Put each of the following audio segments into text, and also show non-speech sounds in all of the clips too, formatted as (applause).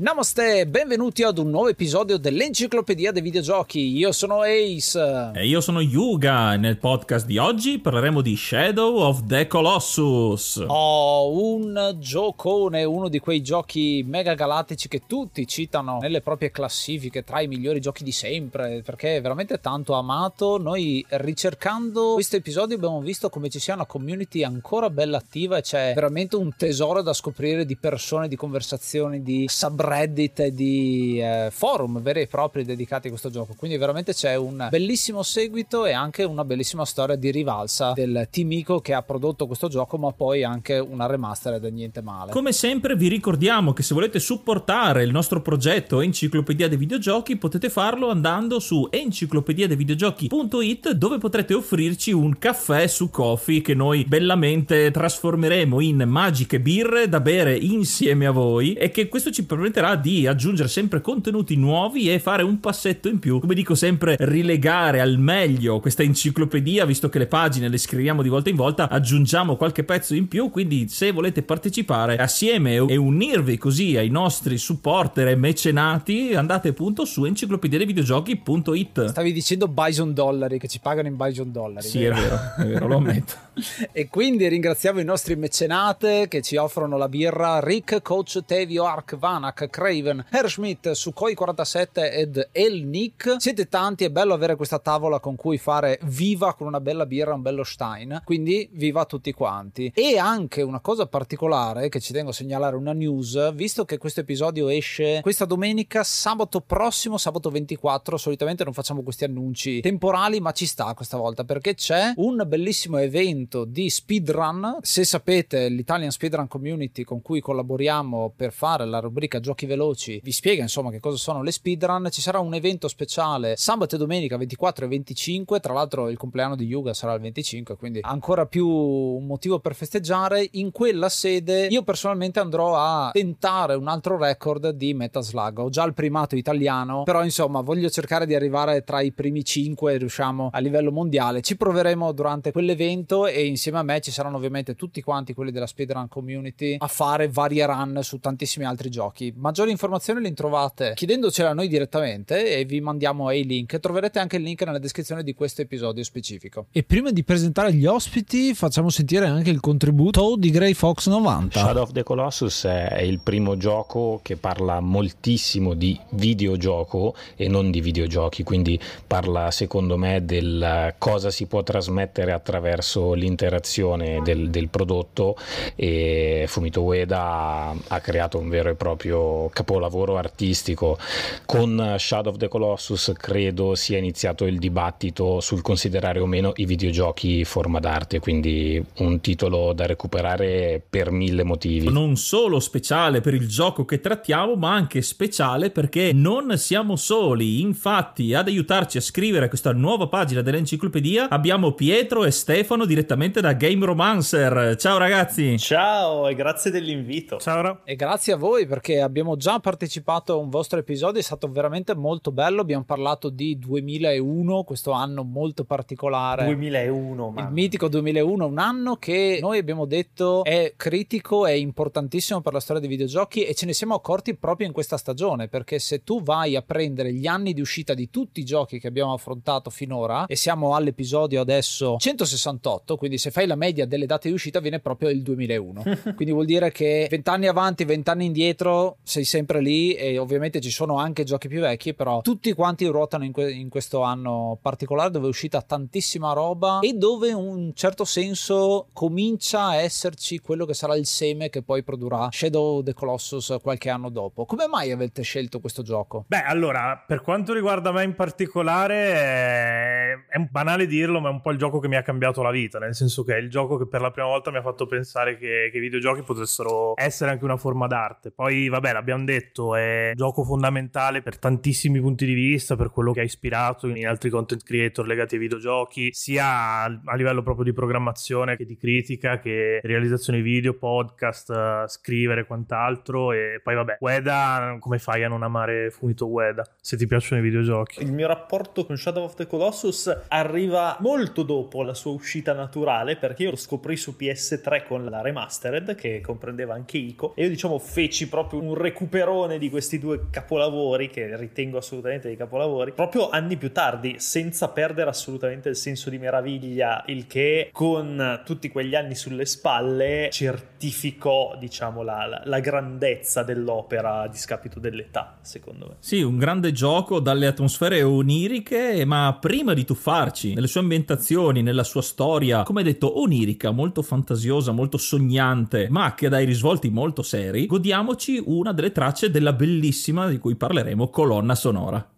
Namaste, benvenuti ad un nuovo episodio dell'Enciclopedia dei Videogiochi. Io sono Ace. E io sono Yuga. Nel podcast di oggi parleremo di Shadow of the Colossus. Oh, un giocone, uno di quei giochi mega galattici che tutti citano nelle proprie classifiche tra i migliori giochi di sempre, perché è veramente tanto amato. Noi ricercando questo episodio abbiamo visto come ci sia una community ancora bella attiva e c'è veramente un tesoro da scoprire di persone, di conversazioni, di Reddit e di eh, forum veri e propri dedicati a questo gioco. Quindi veramente c'è un bellissimo seguito e anche una bellissima storia di rivalsa del team Ico che ha prodotto questo gioco, ma poi anche una remastered niente male. Come sempre vi ricordiamo che se volete supportare il nostro progetto Enciclopedia dei Videogiochi potete farlo andando su enciclopediadeivideogiochi.it dove potrete offrirci un caffè su Coffee che noi bellamente trasformeremo in magiche birre da bere insieme a voi e che questo ci permetterà permetterà di aggiungere sempre contenuti nuovi e fare un passetto in più. Come dico sempre, rilegare al meglio questa enciclopedia, visto che le pagine le scriviamo di volta in volta, aggiungiamo qualche pezzo in più. Quindi, se volete partecipare assieme e unirvi così ai nostri supporter e mecenati, andate appunto su enciclopediadevideogiochi.it. Stavi dicendo Bison dollari, che ci pagano in Bison dollari. Sì, vero? è vero, è vero, lo ammetto. (laughs) e quindi ringraziamo i nostri mecenate che ci offrono la birra Rick, Coach Tevio, Ark, Vanak, Craven, Herschmidt, Sukhoi47 ed El Nick. Siete tanti, è bello avere questa tavola con cui fare viva con una bella birra, un bello Stein. Quindi viva tutti quanti. E anche una cosa particolare che ci tengo a segnalare, una news, visto che questo episodio esce questa domenica, sabato prossimo, sabato 24, solitamente non facciamo questi annunci temporali, ma ci sta questa volta perché c'è un bellissimo evento di speedrun. Se sapete, l'Italian Speedrun Community con cui collaboriamo per fare la rubrica giochi veloci vi spiega insomma che cosa sono le speedrun. Ci sarà un evento speciale sabato e domenica 24 e 25 tra l'altro il compleanno di Yuga sarà il 25 quindi ancora più un motivo per festeggiare. In quella sede io personalmente andrò a tentare un altro record di Metaslug ho già il primato italiano però insomma voglio cercare di arrivare tra i primi 5 riusciamo a livello mondiale. Ci proveremo durante quell'evento e insieme a me ci saranno ovviamente tutti quanti quelli della speedrun community a fare varie run su tantissimi altri giochi Maggiori informazioni le trovate chiedendocela a noi direttamente e vi mandiamo ai link. Troverete anche il link nella descrizione di questo episodio specifico. E prima di presentare gli ospiti, facciamo sentire anche il contributo di Grey Fox 90. Shadow of the Colossus è il primo gioco che parla moltissimo di videogioco e non di videogiochi, quindi parla secondo me del cosa si può trasmettere attraverso l'interazione del, del prodotto e Fumito Ueda ha creato un vero e proprio capolavoro artistico. Con Shadow of the Colossus credo sia iniziato il dibattito sul considerare o meno i videogiochi forma d'arte, quindi un titolo da recuperare per mille motivi. Non solo speciale per il gioco che trattiamo, ma anche speciale perché non siamo soli. Infatti, ad aiutarci a scrivere questa nuova pagina dell'enciclopedia abbiamo Pietro e Stefano direttamente da Game Romancer. Ciao ragazzi! Ciao e grazie dell'invito. Ciao. E grazie a voi perché abbiamo abbiamo già partecipato a un vostro episodio, è stato veramente molto bello. Abbiamo parlato di 2001, questo anno molto particolare. 2001, il mitico 2001, un anno che noi abbiamo detto è critico, è importantissimo per la storia dei videogiochi e ce ne siamo accorti proprio in questa stagione, perché se tu vai a prendere gli anni di uscita di tutti i giochi che abbiamo affrontato finora e siamo all'episodio adesso 168, quindi se fai la media delle date di uscita viene proprio il 2001. (laughs) quindi vuol dire che 20 anni avanti, 20 anni indietro sei sempre lì e ovviamente ci sono anche giochi più vecchi, però tutti quanti ruotano in, que- in questo anno particolare dove è uscita tantissima roba e dove in un certo senso comincia a esserci quello che sarà il seme che poi produrrà Shadow of the Colossus qualche anno dopo. Come mai avete scelto questo gioco? Beh, allora, per quanto riguarda me in particolare, è, è banale dirlo, ma è un po' il gioco che mi ha cambiato la vita, nel senso che è il gioco che per la prima volta mi ha fatto pensare che, che i videogiochi potessero essere anche una forma d'arte. Poi, vabbè, l'abbiamo detto, è un gioco fondamentale per tantissimi punti di vista, per quello che ha ispirato in altri content creator legati ai videogiochi, sia a livello proprio di programmazione che di critica, che realizzazione video, podcast, scrivere e quant'altro. E poi, vabbè, Ueda, come fai a non amare Fumito Ueda se ti piacciono i videogiochi? Il mio rapporto con Shadow of the Colossus arriva molto dopo la sua uscita naturale, perché io lo scoprì su PS3 con la remastered, che comprendeva anche Ico, e io diciamo feci proprio un recuperone di questi due capolavori, che ritengo assolutamente dei capolavori, proprio anni più tardi, senza perdere assolutamente il senso di meraviglia, il che con tutti quegli anni sulle spalle certificò, diciamo, la, la, grandezza dell'opera a discapito dell'età, secondo me. Sì, un grande gioco dalle atmosfere oniriche, ma prima di tuffarci nelle sue ambientazioni, nella sua storia, come detto, onirica, molto fantasiosa, molto sognante, ma che dai risvolti molto seri, godiamoci una delle tracce della bellissima di cui parleremo colonna sonora.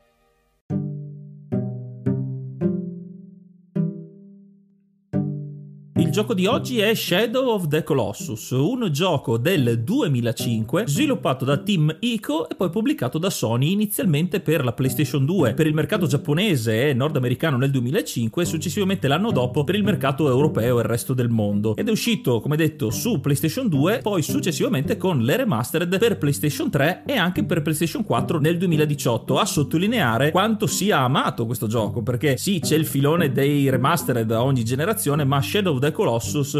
Gioco di oggi è Shadow of the Colossus, un gioco del 2005 sviluppato da Team Ico e poi pubblicato da Sony inizialmente per la PlayStation 2, per il mercato giapponese e nordamericano nel 2005 e successivamente l'anno dopo per il mercato europeo e il resto del mondo. Ed è uscito, come detto, su PlayStation 2, poi successivamente con le remastered per PlayStation 3 e anche per PlayStation 4 nel 2018, a sottolineare quanto sia amato questo gioco, perché sì, c'è il filone dei remastered a ogni generazione, ma Shadow of the Colossus,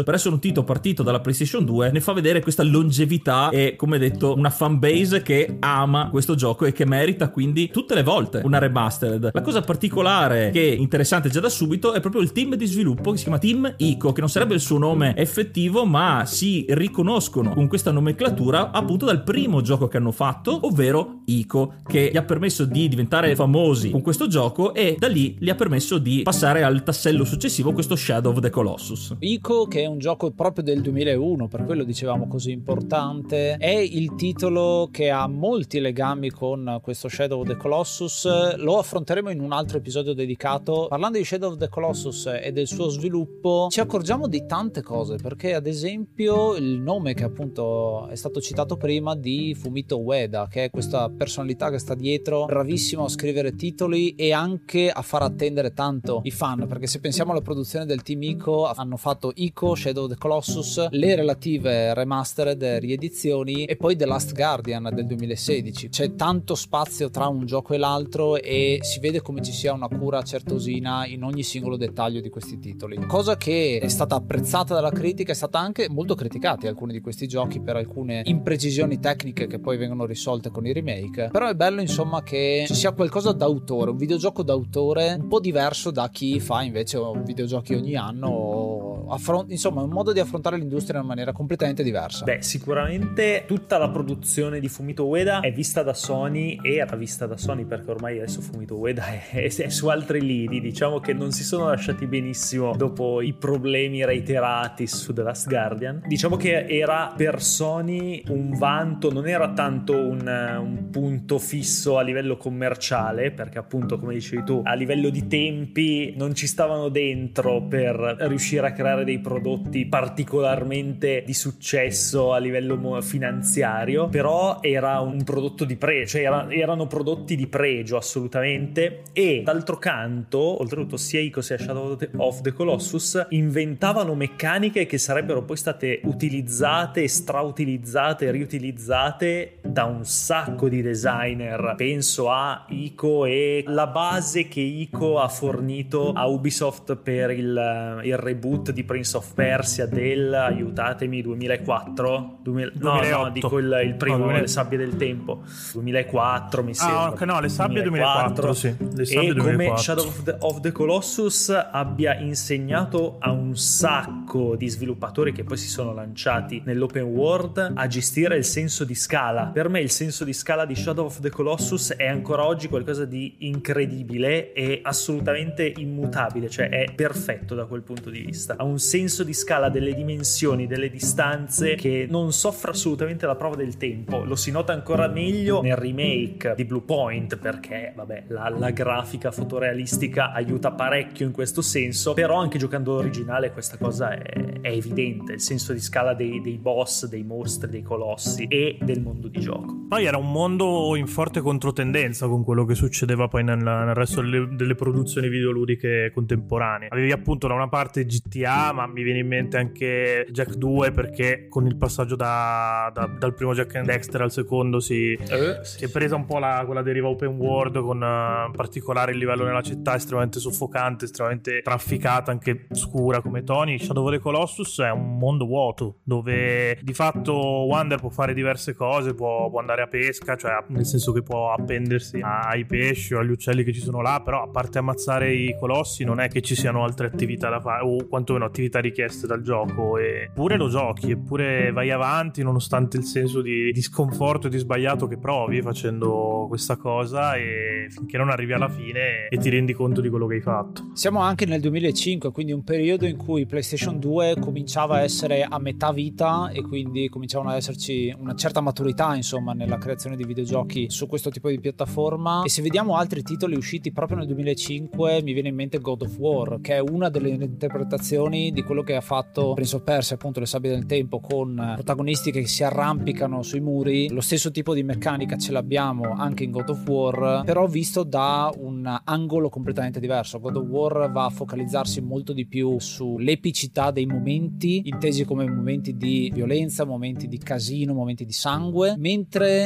per essere un titolo partito dalla PlayStation 2, ne fa vedere questa longevità e, come detto, una fanbase che ama questo gioco e che merita quindi tutte le volte una remastered. La cosa particolare che è interessante già da subito è proprio il team di sviluppo che si chiama Team Ico, che non sarebbe il suo nome effettivo, ma si riconoscono con questa nomenclatura appunto dal primo gioco che hanno fatto, ovvero Ico, che gli ha permesso di diventare famosi con questo gioco e da lì gli ha permesso di passare al tassello successivo, questo Shadow of the Colossus. Ico, che è un gioco proprio del 2001, per quello dicevamo così importante, è il titolo che ha molti legami con questo Shadow of the Colossus. Lo affronteremo in un altro episodio dedicato. Parlando di Shadow of the Colossus e del suo sviluppo, ci accorgiamo di tante cose, perché ad esempio il nome che appunto è stato citato prima di Fumito Ueda, che è questa personalità che sta dietro, bravissimo a scrivere titoli e anche a far attendere tanto i fan, perché se pensiamo alla produzione del team Ico, hanno fatto Ico, Shadow of the Colossus, le relative remastered riedizioni e poi The Last Guardian del 2016. C'è tanto spazio tra un gioco e l'altro e si vede come ci sia una cura certosina in ogni singolo dettaglio di questi titoli. Cosa che è stata apprezzata dalla critica, è stata anche molto criticata alcuni di questi giochi per alcune imprecisioni tecniche che poi vengono risolte con i remake. Però è bello insomma che ci sia qualcosa d'autore, un videogioco d'autore un po' diverso da chi fa invece videogiochi ogni anno o affron- insomma un modo di affrontare l'industria in maniera completamente diversa. Beh, sicuramente tutta la produzione di Fumito Ueda è vista da Sony era vista da Sony perché ormai adesso Fumito Ueda è, (laughs) è su altri lidi, diciamo che non si sono lasciati benissimo dopo i problemi reiterati su The Last Guardian. Diciamo che era per Sony un vanto, non era tanto un, un punto fisso a livello commerciale, perché appunto come dicevi tu, a livello di tempi non ci stavano dentro per riuscire a creare dei prodotti particolarmente di successo a livello finanziario, però era un prodotto di pregio, cioè era, erano prodotti di pregio assolutamente e d'altro canto, oltretutto sia Ico sia Shadow of the Colossus inventavano meccaniche che sarebbero poi state utilizzate, strautilizzate, riutilizzate da un sacco di designer. Penso a Ico e la base che Ico ha fornito a Ubisoft per il, il reboot di Prince of Persia del, aiutatemi, 2004? 2000, no, no, dico il, il primo, no, Le sabbie del tempo. 2004 mi sembra. Ah, ok, no, le sabbie 2004, 2004 sì. Le sabbie e 2004. come Shadow of the, of the Colossus abbia insegnato a un sacco di sviluppatori che poi si sono lanciati nell'open world a gestire il senso di scala. Per me il senso di scala di Shadow of the Colossus è ancora oggi qualcosa di incredibile e assolutamente immutabile, cioè è perfetto da quel punto di vista. Ha un senso di scala delle dimensioni, delle distanze che non soffre assolutamente la prova del tempo. Lo si nota ancora meglio nel remake di Blue Point perché, vabbè, la, la grafica fotorealistica aiuta parecchio in questo senso, però anche giocando l'originale questa cosa è, è evidente, il senso di scala dei, dei, boss, dei mostri, dei colossi e del mondo di gioco. Poi era un mondo in forte controtendenza con quello che succedeva poi nel, nel resto delle, delle, produzioni videoludiche contemporanee. Avevi appunto da una parte GTA, ma mi viene in mente anche Jack 2 perché con il passaggio da, da, dal primo Jack and Dexter al secondo si, eh, sì, si è presa un po' la, quella deriva open world con uh, in particolare il livello nella città estremamente soffocante, estremamente trafficata, anche scura come Tony. Shadow of the Colossus è un mondo vuoto dove di fatto Wander può fare diverse cose, può, può andare a pesca, cioè nel senso che può appendersi ai pesci o agli uccelli che ci sono là, però a parte ammazzare i colossi non è che ci siano altre attività da fare o quantomeno attività richieste dal gioco eppure lo giochi, eppure vai avanti nonostante il senso di, di sconforto e di sbagliato che provi facendo questa cosa e finché non arrivi alla fine e ti rendi conto di quello che hai fatto. Siamo anche nel 2005, quindi un periodo in cui PlayStation 2 cominciava a essere a metà vita e quindi cominciavano ad esserci una certa maturità, insomma, nella creazione di videogiochi su questo tipo di piattaforma. E se vediamo altri titoli usciti proprio nel 2005, mi viene in mente God of War, che è una delle interpretazioni di quello che ha fatto Prince of Persia, appunto le sabbie del tempo, con protagonisti che si arrampicano sui muri. Lo stesso tipo di meccanica ce l'abbiamo anche in God of War, però visto da un angolo completamente diverso. God of War va a focalizzarsi molto di più sull'epicità dei momenti, intesi come momenti di violenza, momenti di casino, momenti di sangue, mentre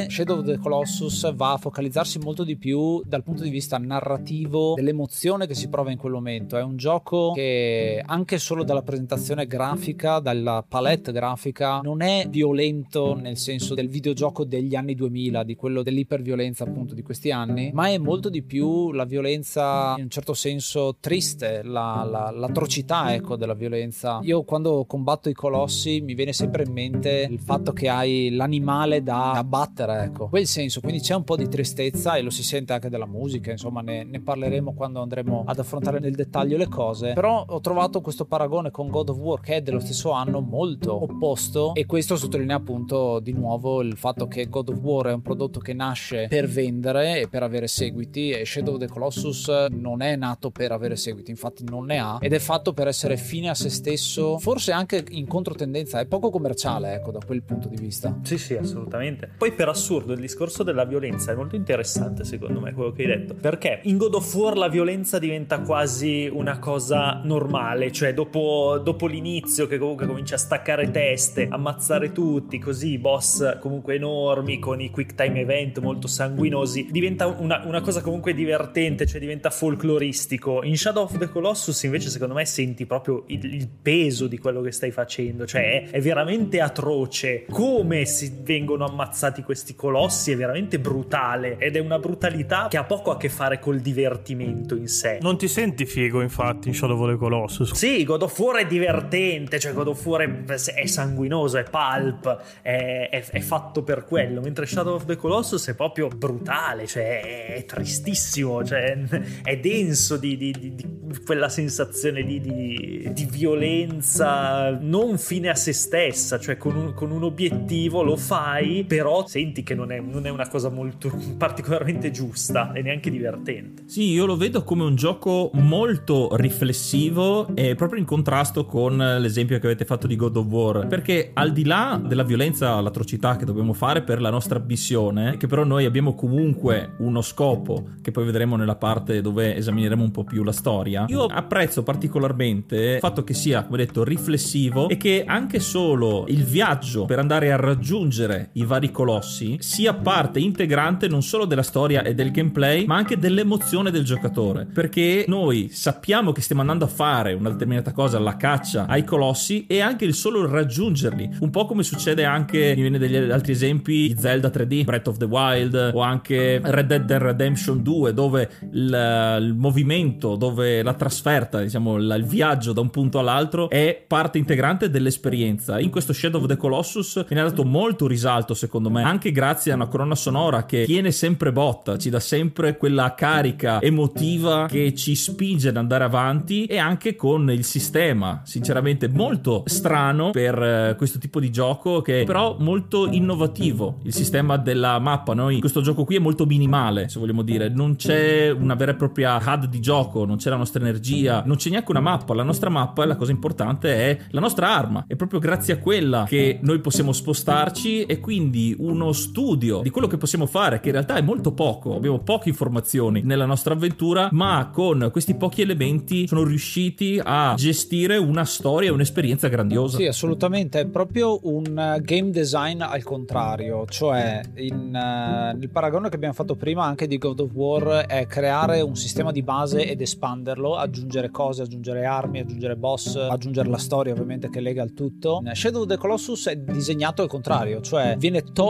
Shadow of the Colossus va a focalizzarsi molto di più dal punto di vista narrativo dell'emozione che si prova in quel momento. È un gioco che anche solo dalla presentazione grafica, dalla palette grafica, non è violento nel senso del videogioco degli anni 2000, di quello dell'iperviolenza appunto di questi anni, ma è molto di più la violenza in un certo senso triste, la, la, l'atrocità ecco della violenza. Io quando combatto i colossi mi viene sempre in mente il fatto che hai l'animale da abbattere, ecco, quel senso, quindi c'è un po' di tristezza e lo si sente anche dalla musica, insomma ne, ne parleremo quando andremo ad affrontare nel dettaglio le cose, però ho trovato questo paragone con God of War che è dello stesso anno molto opposto e questo sottolinea appunto di nuovo il fatto che God of War è un prodotto che nasce per vendere e per avere seguiti e Shadow of the Colossus non è nato per avere seguiti, infatti non ne ha ed è fatto per essere fine a se stesso, forse anche in controtendenza, è poco commerciale ecco da quel punto di vista. Sì, sì, assolutamente. Poi per assurdo il discorso della violenza è molto interessante secondo me quello che hai detto, perché in God of War la violenza diventa quasi una cosa normale, cioè dopo, dopo l'inizio che comunque comincia a staccare teste, ammazzare tutti, così boss comunque enormi con i quick time event molto sanguinosi, diventa una, una cosa comunque divertente, cioè diventa folcloristico. In Shadow of the Colossus invece secondo me senti proprio il, il peso di quello che stai facendo, cioè è, è veramente atroce come si vengono ammazzati questi colossi, è veramente brutale ed è una brutalità che ha poco a che fare col divertimento in sé. Non ti senti figo infatti in Shadow of the Colossus? Sì, God of War è divertente, cioè God of War è, è sanguinoso, è pulp, è, è, è, fatto per quello, mentre Shadow of the Colossus è proprio brutale, cioè è tristissimo, cioè è denso di, di, di, di quella sensazione di, di, violenza non fine a se stessa, cioè con un, con un obiettivo lo fai, però senti che non è, non è una cosa molto (laughs) particolarmente giusta e neanche divertente. Sì, io lo vedo come un gioco molto riflessivo e proprio in contrasto con l'esempio che avete fatto di God of War, perché al di là della violenza, l'atrocità che dobbiamo fare per la nostra missione, che però noi abbiamo comunque uno scopo, che poi vedremo nella parte dove esamineremo un po' più la storia, io apprezzo particolarmente il fatto che sia, come detto, riflessivo e che anche solo il viaggio per andare a raggiungere i vari colossi sia parte integrante non solo della storia e del gameplay, ma anche dell'emozione del giocatore. Perché noi sappiamo che stiamo andando a fare una determinata cosa, la caccia ai colossi, e anche il solo raggiungerli. Un po' come succede anche, mi viene degli altri esempi, Zelda 3D, Breath of the Wild, o anche Red Dead Redemption 2, dove il, il movimento, dove la trasferta, diciamo, il viaggio da un punto all'altro è parte integrante dell'esperienza. In questo Shadow of the Colossus viene dato molto risalto, secondo me, anche grazie a una colonna sonora che tiene sempre botta, ci dà sempre quella carica emotiva che ci spinge ad andare avanti e anche con il sistema, sinceramente molto strano per eh, questo tipo di gioco che però molto innovativo. Il sistema della mappa, noi questo gioco qui è molto minimale, se vogliamo dire, non c'è una vera e propria HUD di gioco, non c'è la nostra energia, non c'è neanche una mappa, la nostra mappa, la cosa importante è la nostra arma, è proprio grazie a quella che noi possiamo spostarci e quindi uno studio di quello che possiamo fare, che in realtà è molto poco, abbiamo poche informazioni nella nostra avventura, ma con questi pochi elementi sono riusciti a gestire una storia un'esperienza grandiosa. Sì, assolutamente, è proprio un game design al contrario, cioè in, uh, nel paragone che abbiamo fatto prima anche di God of War è creare un sistema di base ed espanderlo, aggiungere cose, aggiungere armi, aggiungere boss, aggiungere la storia ovviamente che lega il tutto. Shadow of the Colossus è disegnato al contrario, cioè viene tolto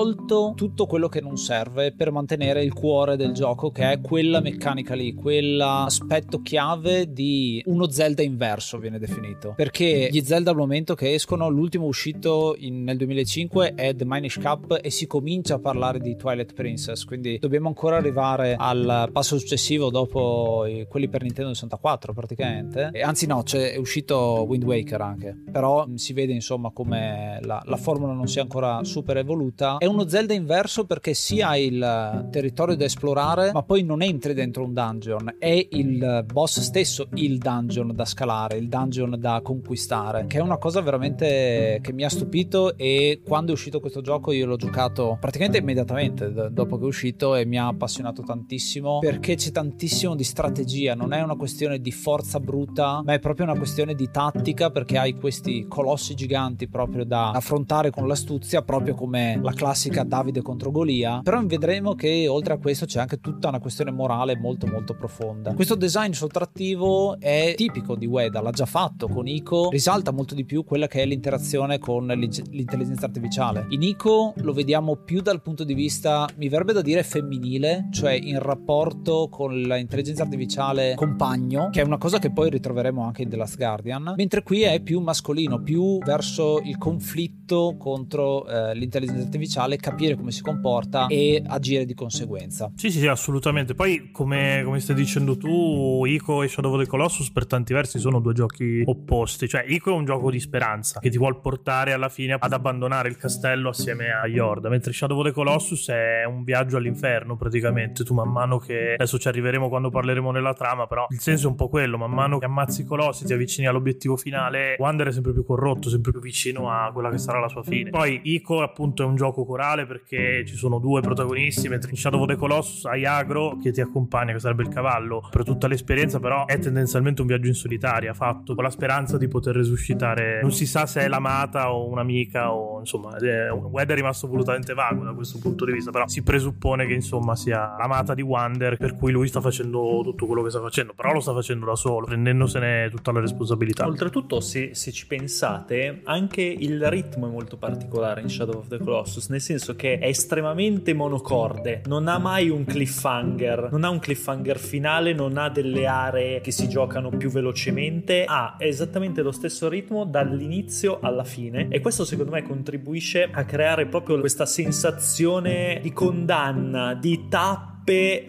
tutto quello che non serve per mantenere il cuore del gioco che è quella meccanica lì, quell'aspetto chiave di uno Zelda inverso viene definito. Perché gli Zelda al momento che escono, l'ultimo uscito in, nel 2005 è The Minish Cap e si comincia a parlare di Twilight Princess, quindi dobbiamo ancora arrivare al passo successivo dopo quelli per Nintendo 64 praticamente. E anzi no, c'è, è uscito Wind Waker anche, però si vede insomma come la, la formula non sia ancora super evoluta. È uno Zelda inverso perché si ha il territorio da esplorare, ma poi non entri dentro un dungeon, è il boss stesso il dungeon da scalare, il dungeon da conquistare, che è una cosa veramente che mi ha stupito e quando è uscito questo gioco io l'ho giocato praticamente immediatamente dopo che è uscito e mi ha appassionato tantissimo perché c'è tantissimo di strategia, non è una questione di forza bruta, ma è proprio una questione di tattica perché hai questi colossi giganti proprio da affrontare con l'astuzia, proprio come la classica Davide contro Golia. Però vedremo che oltre a questo c'è anche tutta una questione morale molto molto profonda. Questo design sottrattivo è tipico di Ueda, l'ha già fatto con Ico, risalta molto di più quella che è l'interazione con l'intelligenza artificiale. In Ico lo vediamo più dal punto di vista, mi verrebbe da dire femminile, cioè in rapporto con l'intelligenza artificiale compagno, che è una cosa che poi ritroveremo anche in The Last Guardian, mentre qui è più mascolino, più verso il conflitto contro eh, l'intelligenza artificiale speciale, capire come si comporta e agire di conseguenza. Sì, sì, sì, assolutamente. Poi, come, come stai dicendo tu, Ico e Shadow of the Colossus per tanti versi sono due giochi opposti. Cioè, Ico è un gioco di speranza che ti vuol portare alla fine ad abbandonare il castello assieme a Yorda, mentre Shadow of the Colossus è un viaggio all'inferno praticamente. Tu man mano che adesso ci arriveremo quando parleremo nella trama, però il senso è un po' quello, man mano che ammazzi i colossi, ti avvicini all'obiettivo finale, Wander è sempre più corrotto, sempre più vicino a quella che sarà la sua fine. Poi Ico appunto è un gioco corale perché ci sono due protagonisti, mentre in Shadow of the Colossus hai Agro che ti accompagna, che sarebbe il cavallo, per tutta l'esperienza, però è tendenzialmente un viaggio in solitaria, fatto con la speranza di poter resuscitare. Non si sa se è l'amata o un'amica o insomma, Wed è rimasto volutamente vago da questo punto di vista, però si presuppone che insomma sia l'amata di Wander, per cui lui sta facendo tutto quello che sta facendo, però lo sta facendo da solo, prendendosene tutta la responsabilità. Oltretutto, se, se ci pensate, anche il ritmo è molto particolare in Shadow of the Colossus, nel senso che è estremamente monocorde, non ha mai un cliffhanger, non ha un cliffhanger finale, non ha delle aree che si giocano più velocemente, ha esattamente lo stesso ritmo dall'inizio alla fine e questo secondo me contribuisce a creare proprio questa sensazione di condanna, di tappa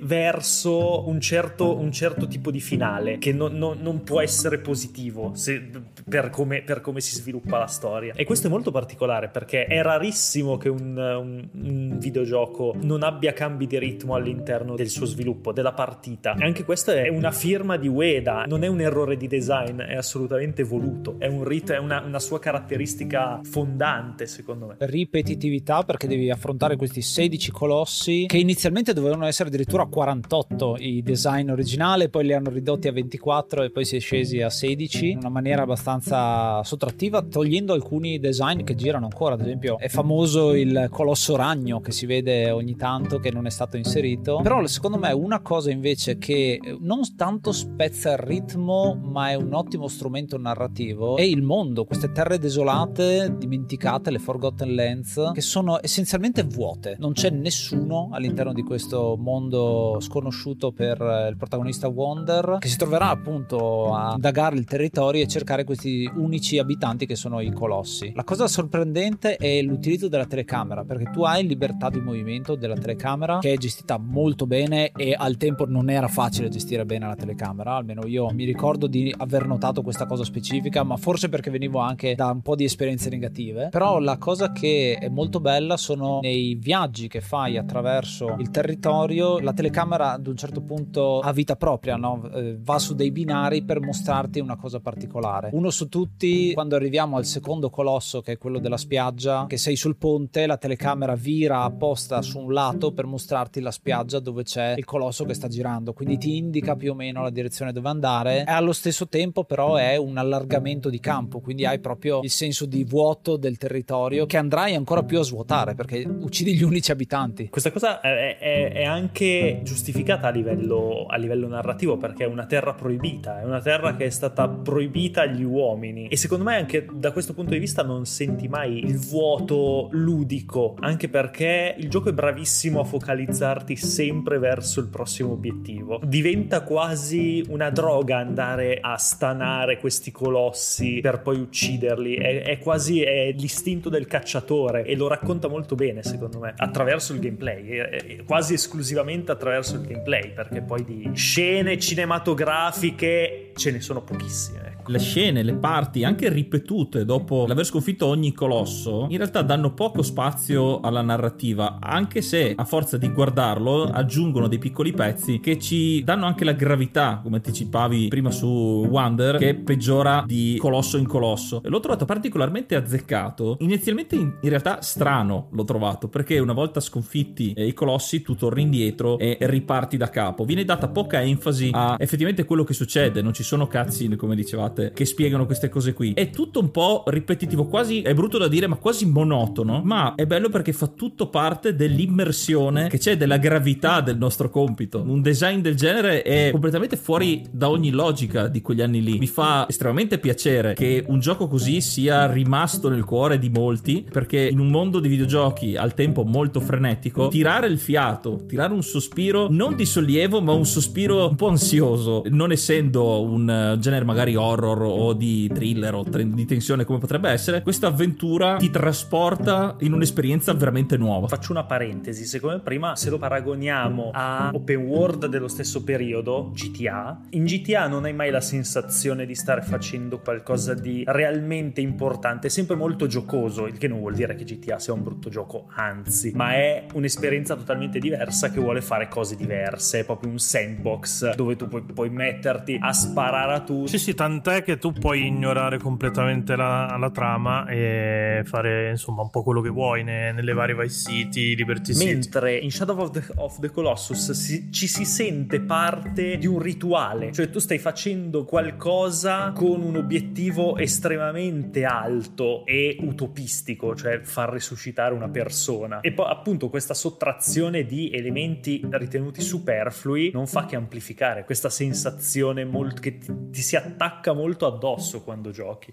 verso un certo, un certo, tipo di finale che non, non, non può essere positivo se, per, come, per, come, si sviluppa la storia. E questo è molto particolare perché è rarissimo che un, un, un, videogioco non abbia cambi di ritmo all'interno del suo sviluppo, della partita. E anche questa è una firma di Ueda, non è un errore di design, è assolutamente voluto. È un rito, è una, una sua caratteristica fondante, secondo me. Ripetitività perché devi affrontare questi 16 colossi che inizialmente dovevano essere addirittura 48 i design originali, poi li hanno ridotti a 24 e poi si è scesi a 16 in una maniera abbastanza sottrattiva, togliendo alcuni design che girano ancora. Ad esempio, è famoso il colosso ragno che si vede ogni tanto che non è stato inserito. Però secondo me una cosa invece che non tanto spezza il ritmo, ma è un ottimo strumento narrativo è il mondo, queste terre desolate, dimenticate, le Forgotten Lands, che sono essenzialmente vuote. Non c'è nessuno all'interno di questo mondo mondo sconosciuto per il protagonista Wonder che si troverà appunto a indagare il territorio e cercare questi unici abitanti che sono i colossi. La cosa sorprendente è l'utilizzo della telecamera perché tu hai libertà di movimento della telecamera che è gestita molto bene e al tempo non era facile gestire bene la telecamera, almeno io mi ricordo di aver notato questa cosa specifica, ma forse perché venivo anche da un po' di esperienze negative. Però la cosa che è molto bella sono nei viaggi che fai attraverso il territorio la telecamera ad un certo punto ha vita propria, no? eh, va su dei binari per mostrarti una cosa particolare. Uno su tutti, quando arriviamo al secondo colosso, che è quello della spiaggia, che sei sul ponte, la telecamera vira apposta su un lato per mostrarti la spiaggia dove c'è il colosso che sta girando, quindi ti indica più o meno la direzione dove andare. E allo stesso tempo, però, è un allargamento di campo, quindi hai proprio il senso di vuoto del territorio che andrai ancora più a svuotare perché uccidi gli unici abitanti. Questa cosa è, è, è anche anche giustificata a livello, a livello, narrativo perché è una terra proibita, è una terra che è stata proibita agli uomini. E secondo me anche da questo punto di vista non senti mai il vuoto ludico, anche perché il gioco è bravissimo a focalizzarti sempre verso il prossimo obiettivo. Diventa quasi una droga andare a stanare questi colossi per poi ucciderli, è, è quasi è l'istinto del cacciatore e lo racconta molto bene secondo me attraverso il gameplay, è, quasi esclusivamente esclusivamente attraverso il gameplay, perché poi di scene cinematografiche ce ne sono pochissime. Le scene, le parti, anche ripetute dopo l'aver sconfitto ogni colosso, in realtà danno poco spazio alla narrativa, anche se a forza di guardarlo aggiungono dei piccoli pezzi che ci danno anche la gravità, come anticipavi prima su Wonder, che peggiora di colosso in colosso. L'ho trovato particolarmente azzeccato. Inizialmente in, realtà strano l'ho trovato, perché una volta sconfitti eh, i colossi tu torni indietro e riparti da capo. Viene data poca enfasi a effettivamente quello che succede, non ci sono cutscene, come dicevate, che spiegano queste cose qui. È tutto un po' ripetitivo, quasi è brutto da dire, ma quasi monotono, ma è bello perché fa tutto parte dell'immersione che c'è della gravità del nostro compito. Un design del genere è completamente fuori da ogni logica di quegli anni lì. Mi fa estremamente piacere che un gioco così sia rimasto nel cuore di molti, perché in un mondo di videogiochi al tempo molto frenetico, tirare il fiato, tirare un sospiro non di sollievo, ma un sospiro un po' ansioso, non essendo un genere magari horror horror o di thriller o di tensione come potrebbe essere, questa avventura ti trasporta in un'esperienza veramente nuova. Faccio una parentesi, secondo me prima se lo paragoniamo a open world dello stesso periodo, GTA, in GTA non hai mai la sensazione di stare facendo qualcosa di realmente importante, è sempre molto giocoso, il che non vuol dire che GTA sia un brutto gioco, anzi, ma è un'esperienza totalmente diversa che vuole fare cose diverse, è proprio un sandbox dove tu puoi, puoi metterti a sparare a tutti. Sì, sì, tant'è che tu puoi ignorare completamente la, la trama e fare insomma un po' quello che vuoi ne, nelle varie Vice City, Liberty City. Mentre in Shadow of the, of the Colossus si, ci si sente parte di un rituale, cioè tu stai facendo qualcosa con un obiettivo estremamente alto e utopistico, cioè far risuscitare una persona. E poi appunto questa sottrazione di elementi ritenuti superflui non fa che amplificare questa sensazione molto, che ti, ti si attacca molto addosso quando giochi.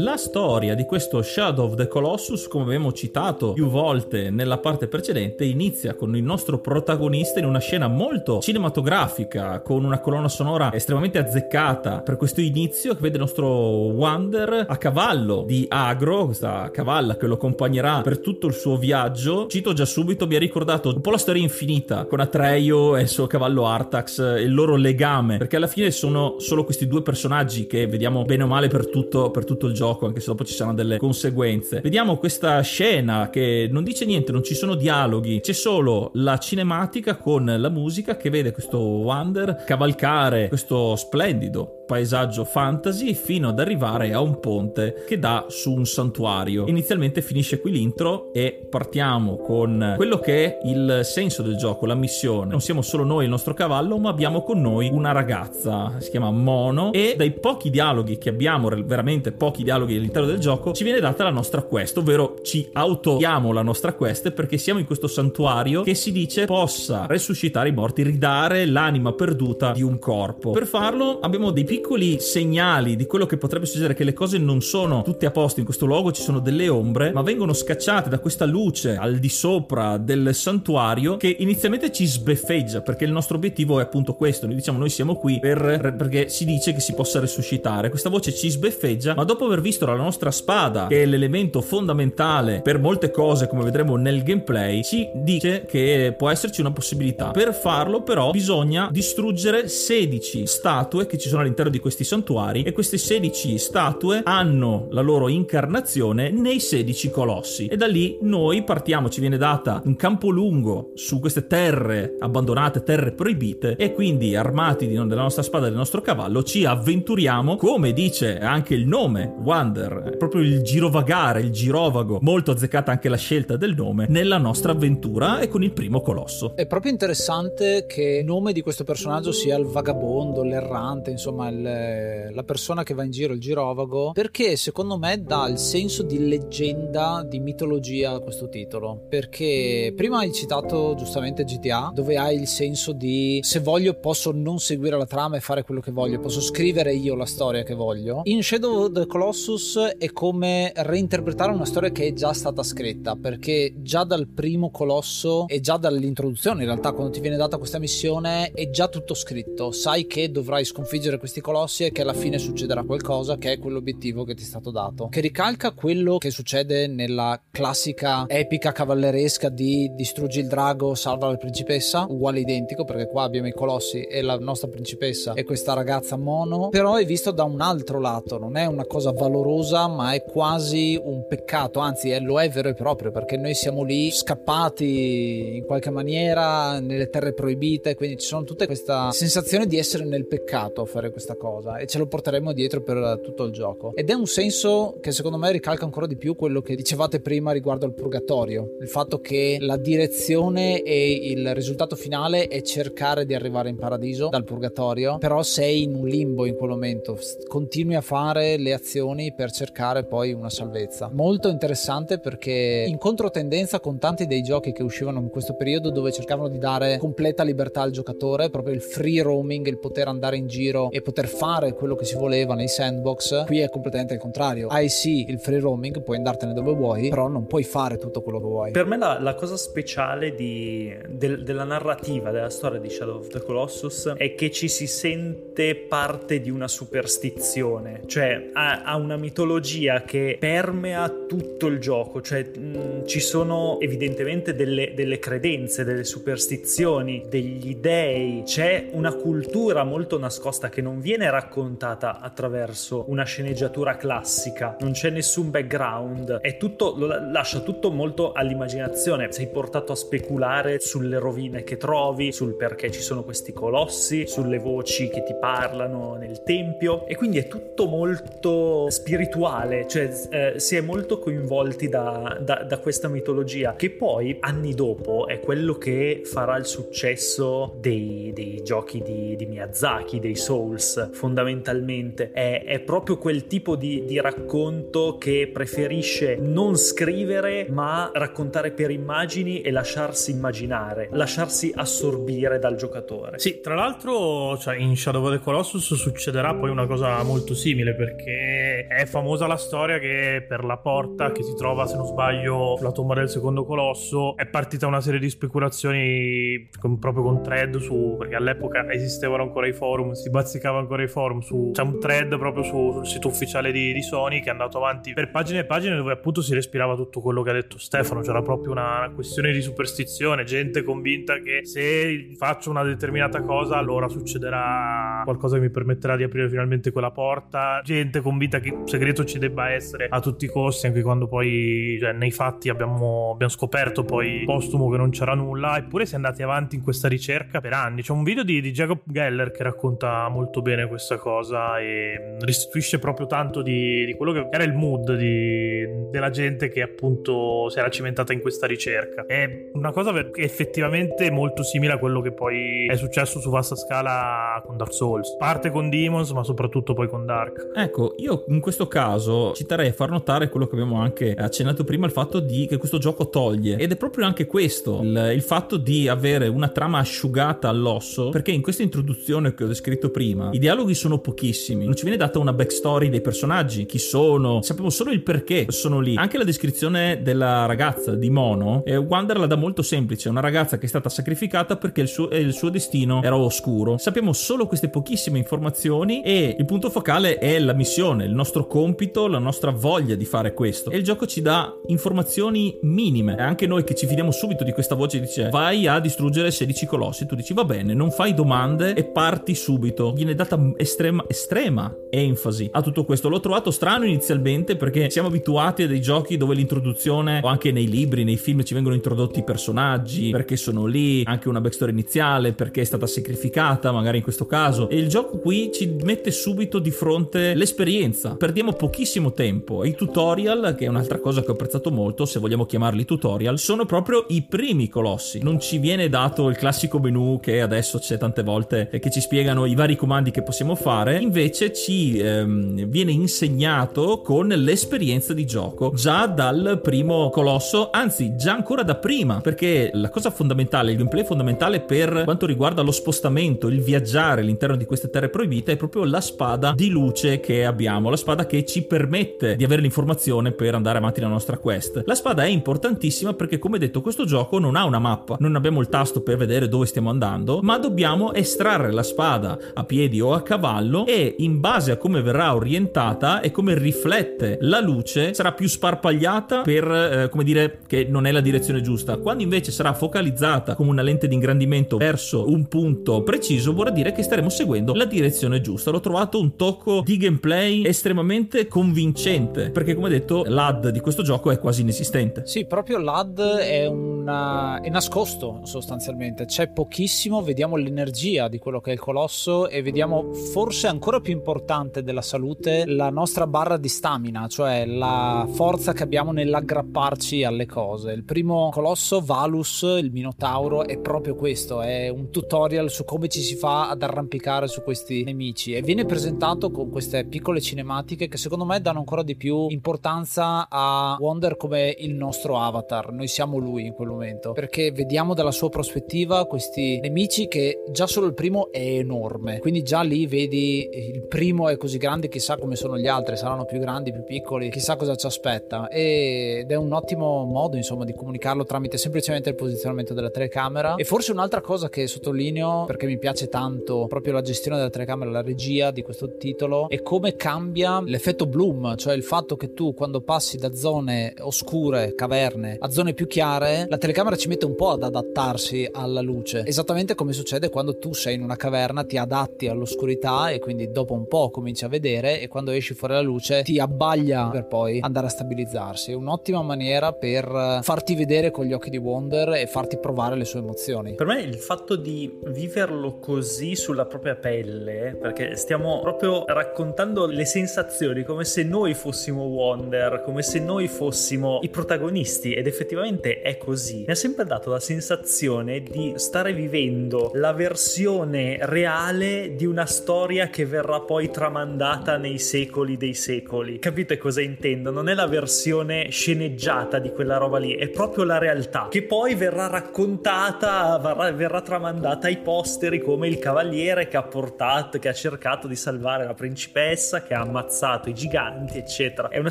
La storia di questo Shadow of the Colossus, come abbiamo citato più volte nella parte precedente, inizia con il nostro protagonista in una scena molto cinematografica, con una colonna sonora estremamente azzeccata per questo inizio, che vede il nostro Wander a cavallo di Agro, questa cavalla che lo accompagnerà per tutto il suo viaggio. Cito già subito, mi ha ricordato un po' la storia infinita con Atreio e il suo cavallo Artax, il loro legame, perché alla fine sono solo questi due personaggi che vediamo bene o male per tutto, per tutto il gioco gioco, anche se dopo ci saranno delle conseguenze. Vediamo questa scena che non dice niente, non ci sono dialoghi, c'è solo la cinematica con la musica che vede questo Wander cavalcare questo splendido paesaggio fantasy fino ad arrivare a un ponte che dà su un santuario. Inizialmente finisce qui l'intro e partiamo con quello che è il senso del gioco, la missione. Non siamo solo noi il nostro cavallo, ma abbiamo con noi una ragazza, si chiama Mono e dai pochi dialoghi che abbiamo, veramente pochi dialoghi all'interno del gioco, ci viene data la nostra quest, ovvero ci autoiamo la nostra quest perché siamo in questo santuario che si dice possa resuscitare i morti, ridare l'anima perduta di un corpo. Per farlo abbiamo dei piccoli piccoli segnali di quello che potrebbe succedere, che le cose non sono tutte a posto in questo luogo, ci sono delle ombre, ma vengono scacciate da questa luce al di sopra del santuario che inizialmente ci sbeffeggia, perché il nostro obiettivo è appunto questo, noi diciamo noi siamo qui per, perché si dice che si possa resuscitare, questa voce ci sbeffeggia, ma dopo aver visto la nostra spada, che è l'elemento fondamentale per molte cose, come vedremo nel gameplay, ci dice che può esserci una possibilità. Per farlo però bisogna distruggere 16 statue che ci sono all'interno all'interno di questi santuari e queste 16 statue hanno la loro incarnazione nei 16 colossi e da lì noi partiamo, ci viene data un campo lungo su queste terre abbandonate, terre proibite e quindi armati della nostra spada e del nostro cavallo ci avventuriamo, come dice anche il nome Wander, proprio il girovagare, il girovago, molto azzeccata anche la scelta del nome, nella nostra avventura e con il primo colosso. È proprio interessante che il nome di questo personaggio sia il vagabondo, l'errante, insomma il il, la persona che va in giro, il girovago, perché secondo me dà il senso di leggenda, di mitologia a questo titolo. Perché prima hai citato giustamente GTA, dove hai il senso di se voglio posso non seguire la trama e fare quello che voglio, posso scrivere io la storia che voglio. In Shadow of the Colossus è come reinterpretare una storia che è già stata scritta, perché già dal primo colosso e già dall'introduzione, in realtà, quando ti viene data questa missione, è già tutto scritto. Sai che dovrai sconfiggere questi colossi e che alla fine succederà qualcosa che è quell'obiettivo che ti è stato dato. Che ricalca quello che succede nella classica epica cavalleresca di distruggi il drago, salva la principessa, uguale identico perché qua abbiamo i colossi e la nostra principessa e questa ragazza mono, però è visto da un altro lato, non è una cosa valorosa ma è quasi un peccato, anzi è, lo è vero e proprio perché noi siamo lì scappati in qualche maniera nelle terre proibite, quindi ci sono tutte questa sensazione di essere nel peccato a fare questa cosa e ce lo porteremo dietro per tutto il gioco. Ed è un senso che secondo me ricalca ancora di più quello che dicevate prima riguardo al purgatorio, il fatto che la direzione e il risultato finale è cercare di arrivare in paradiso dal purgatorio, però sei in un limbo in quel momento, continui a fare le azioni per cercare poi una salvezza. Molto interessante perché in controtendenza con tanti dei giochi che uscivano in questo periodo dove cercavano di dare completa libertà al giocatore, proprio il free roaming, il poter andare in giro e poter fare quello che si voleva nei sandbox, qui è completamente il contrario. Hai sì il free roaming, puoi andartene dove vuoi, però non puoi fare tutto quello che vuoi. Per me la, la cosa speciale di, del, della narrativa, della storia di Shadow of the Colossus è che ci si sente parte di una superstizione, cioè ha, ha una mitologia che permea tutto il gioco, cioè mh, ci sono evidentemente delle, delle credenze, delle superstizioni, degli dei, c'è una cultura molto nascosta che non viene raccontata attraverso una sceneggiatura classica, non c'è nessun background, è tutto, lo lascia tutto molto all'immaginazione, sei portato a speculare sulle rovine che trovi, sul perché ci sono questi colossi, sulle voci che ti parlano nel tempio. E quindi è tutto molto spirituale, cioè eh, si è molto coinvolti da, da, da questa mitologia che poi anni dopo è quello che farà il successo dei, dei giochi di, di, Miyazaki, dei Souls fondamentalmente, è, è proprio quel tipo di, di racconto che preferisce non scrivere ma raccontare per immagini e lasciarsi immaginare, lasciarsi assorbire dal giocatore. Sì, tra l'altro cioè, in Shadow of the Colossus succederà poi una cosa molto simile perché è famosa la storia che per la porta che si trova, se non sbaglio, sulla tomba del secondo colosso è partita una serie di speculazioni con, proprio con thread su perché all'epoca esistevano ancora i forum, si bazzicava ancora i forum su c'è un thread proprio su, sul sito ufficiale di, di Sony che è andato avanti per pagine e pagine dove appunto si respirava tutto quello che ha detto Stefano, c'era proprio una questione di superstizione, gente convinta che se faccio una determinata cosa allora succederà qualcosa che mi permetterà di aprire finalmente quella porta, gente convinta che il segreto ci debba essere a tutti i costi, anche quando poi cioè, nei fatti abbiamo, abbiamo scoperto poi postumo che non c'era nulla, eppure si è andati avanti in questa ricerca per anni. C'è un video di, di Jacob Geller che racconta molto bene questa cosa e restituisce proprio tanto di, di quello che era il mood di, della gente che appunto si era cimentata in questa ricerca. È una cosa effettivamente molto simile a quello che poi è successo su vasta scala con Dark Souls. Parte con Demons, ma soprattutto poi con Dark. Ecco, io in questo caso ci terrei a far notare quello che abbiamo anche accennato prima, il fatto di che questo gioco toglie. Ed è proprio anche questo, il, il fatto di avere una trama asciugata all'osso, perché in questa introduzione che ho descritto prima, i dialoghi sono pochissimi, non ci viene data una backstory dei personaggi, chi sono, sappiamo solo il perché sono lì. Anche la descrizione della ragazza di Mono, eh, Wander la dà molto semplice, una ragazza che è stata sacrificata perché il suo, eh, il suo destino era oscuro. Sappiamo solo queste pochissime informazioni e il punto focale è la missione, il nostro compito, la nostra voglia di fare questo. E il gioco ci dà informazioni minime. E anche noi che ci fidiamo subito di questa voce dice vai a distruggere 16 colossi, tu dici va bene, non fai domande e parti subito. Viene data estrema, estrema enfasi a tutto questo. L'ho trovato strano inizialmente perché siamo abituati a dei giochi dove l'introduzione o anche nei libri, nei film ci vengono introdotti i personaggi, perché sono lì, anche una backstory iniziale, perché è stata sacrificata magari in questo caso. E il gioco qui ci mette subito di fronte l'esperienza. Perdiamo pochissimo tempo. I tutorial, che è un'altra cosa che ho apprezzato molto, se vogliamo chiamarli tutorial, sono proprio i primi colossi. Non ci viene dato il classico menu che adesso c'è tante volte e che ci spiegano i vari comandi che possiamo fare, invece ci ehm, viene insegnato con l'esperienza di gioco già dal primo colosso, anzi già ancora da prima, perché la cosa fondamentale, il gameplay fondamentale per quanto riguarda lo spostamento, il viaggiare all'interno di queste terre proibite è proprio la spada di luce che abbiamo, la spada che ci permette di avere l'informazione per andare avanti nella nostra quest. La spada è importantissima perché come detto questo gioco non ha una mappa, non abbiamo il tasto per vedere dove stiamo andando, ma dobbiamo estrarre la spada a piedi o a cavallo e in base a come verrà orientata e come riflette la luce sarà più sparpagliata per eh, come dire che non è la direzione giusta. Quando invece sarà focalizzata come una lente di ingrandimento verso un punto preciso, vorrà dire che staremo seguendo la direzione giusta. L'ho trovato un tocco di gameplay estremamente convincente perché come detto l'AD di questo gioco è quasi inesistente. Sì, proprio l'AD è un una... è nascosto sostanzialmente, c'è pochissimo, vediamo l'energia di quello che è il colosso e vediamo forse ancora più importante della salute la nostra barra di stamina, cioè la forza che abbiamo nell'aggrapparci alle cose. Il primo colosso, Valus, il Minotauro, è proprio questo, è un tutorial su come ci si fa ad arrampicare su questi nemici e viene presentato con queste piccole cinematiche che secondo me danno ancora di più importanza a Wonder come il nostro avatar. Noi siamo lui in quel momento perché vediamo dalla sua prospettiva questi nemici che già solo il primo è enorme. Quindi già lì vedi il primo è così grande, chissà come sono gli altri, saranno più grandi, più piccoli, chissà cosa ci aspetta. Ed è un ottimo modo, insomma, di comunicarlo tramite semplicemente il posizionamento della telecamera. E forse un'altra cosa che sottolineo perché mi piace tanto proprio la gestione della telecamera, la regia di questo titolo, è come cambia l'effetto bloom, cioè il fatto che tu quando passi da zone oscure, caverne, a zone più chiare, la telecamera ci mette un po' ad adattarsi alla luce. Esattamente come succede quando tu sei in una caverna, ti adatti all'oscurità e quindi dopo un po' cominci a vedere e quando esci fuori la luce ti abbaglia per poi andare a stabilizzarsi. È un'ottima maniera per farti vedere con gli occhi di Wonder e farti provare le sue emozioni. Per me il fatto di viverlo così sulla propria pelle, perché stiamo proprio raccontando le sensazioni come se noi fossimo Wonder, come se noi fossimo i protagonisti ed effettivamente è così. Mi ha sempre dato la sensazione di stare vivendo la versione reale di una storia che verrà poi tramandata nei secoli dei secoli. Capite cosa intendo? Non è la versione sceneggiata di quella roba lì, è proprio la realtà che poi verrà raccontata, verrà, verrà tramandata ai posteri come il cavaliere che ha portato, che ha cercato di salvare la principessa, che ha ammazzato i giganti, eccetera. È una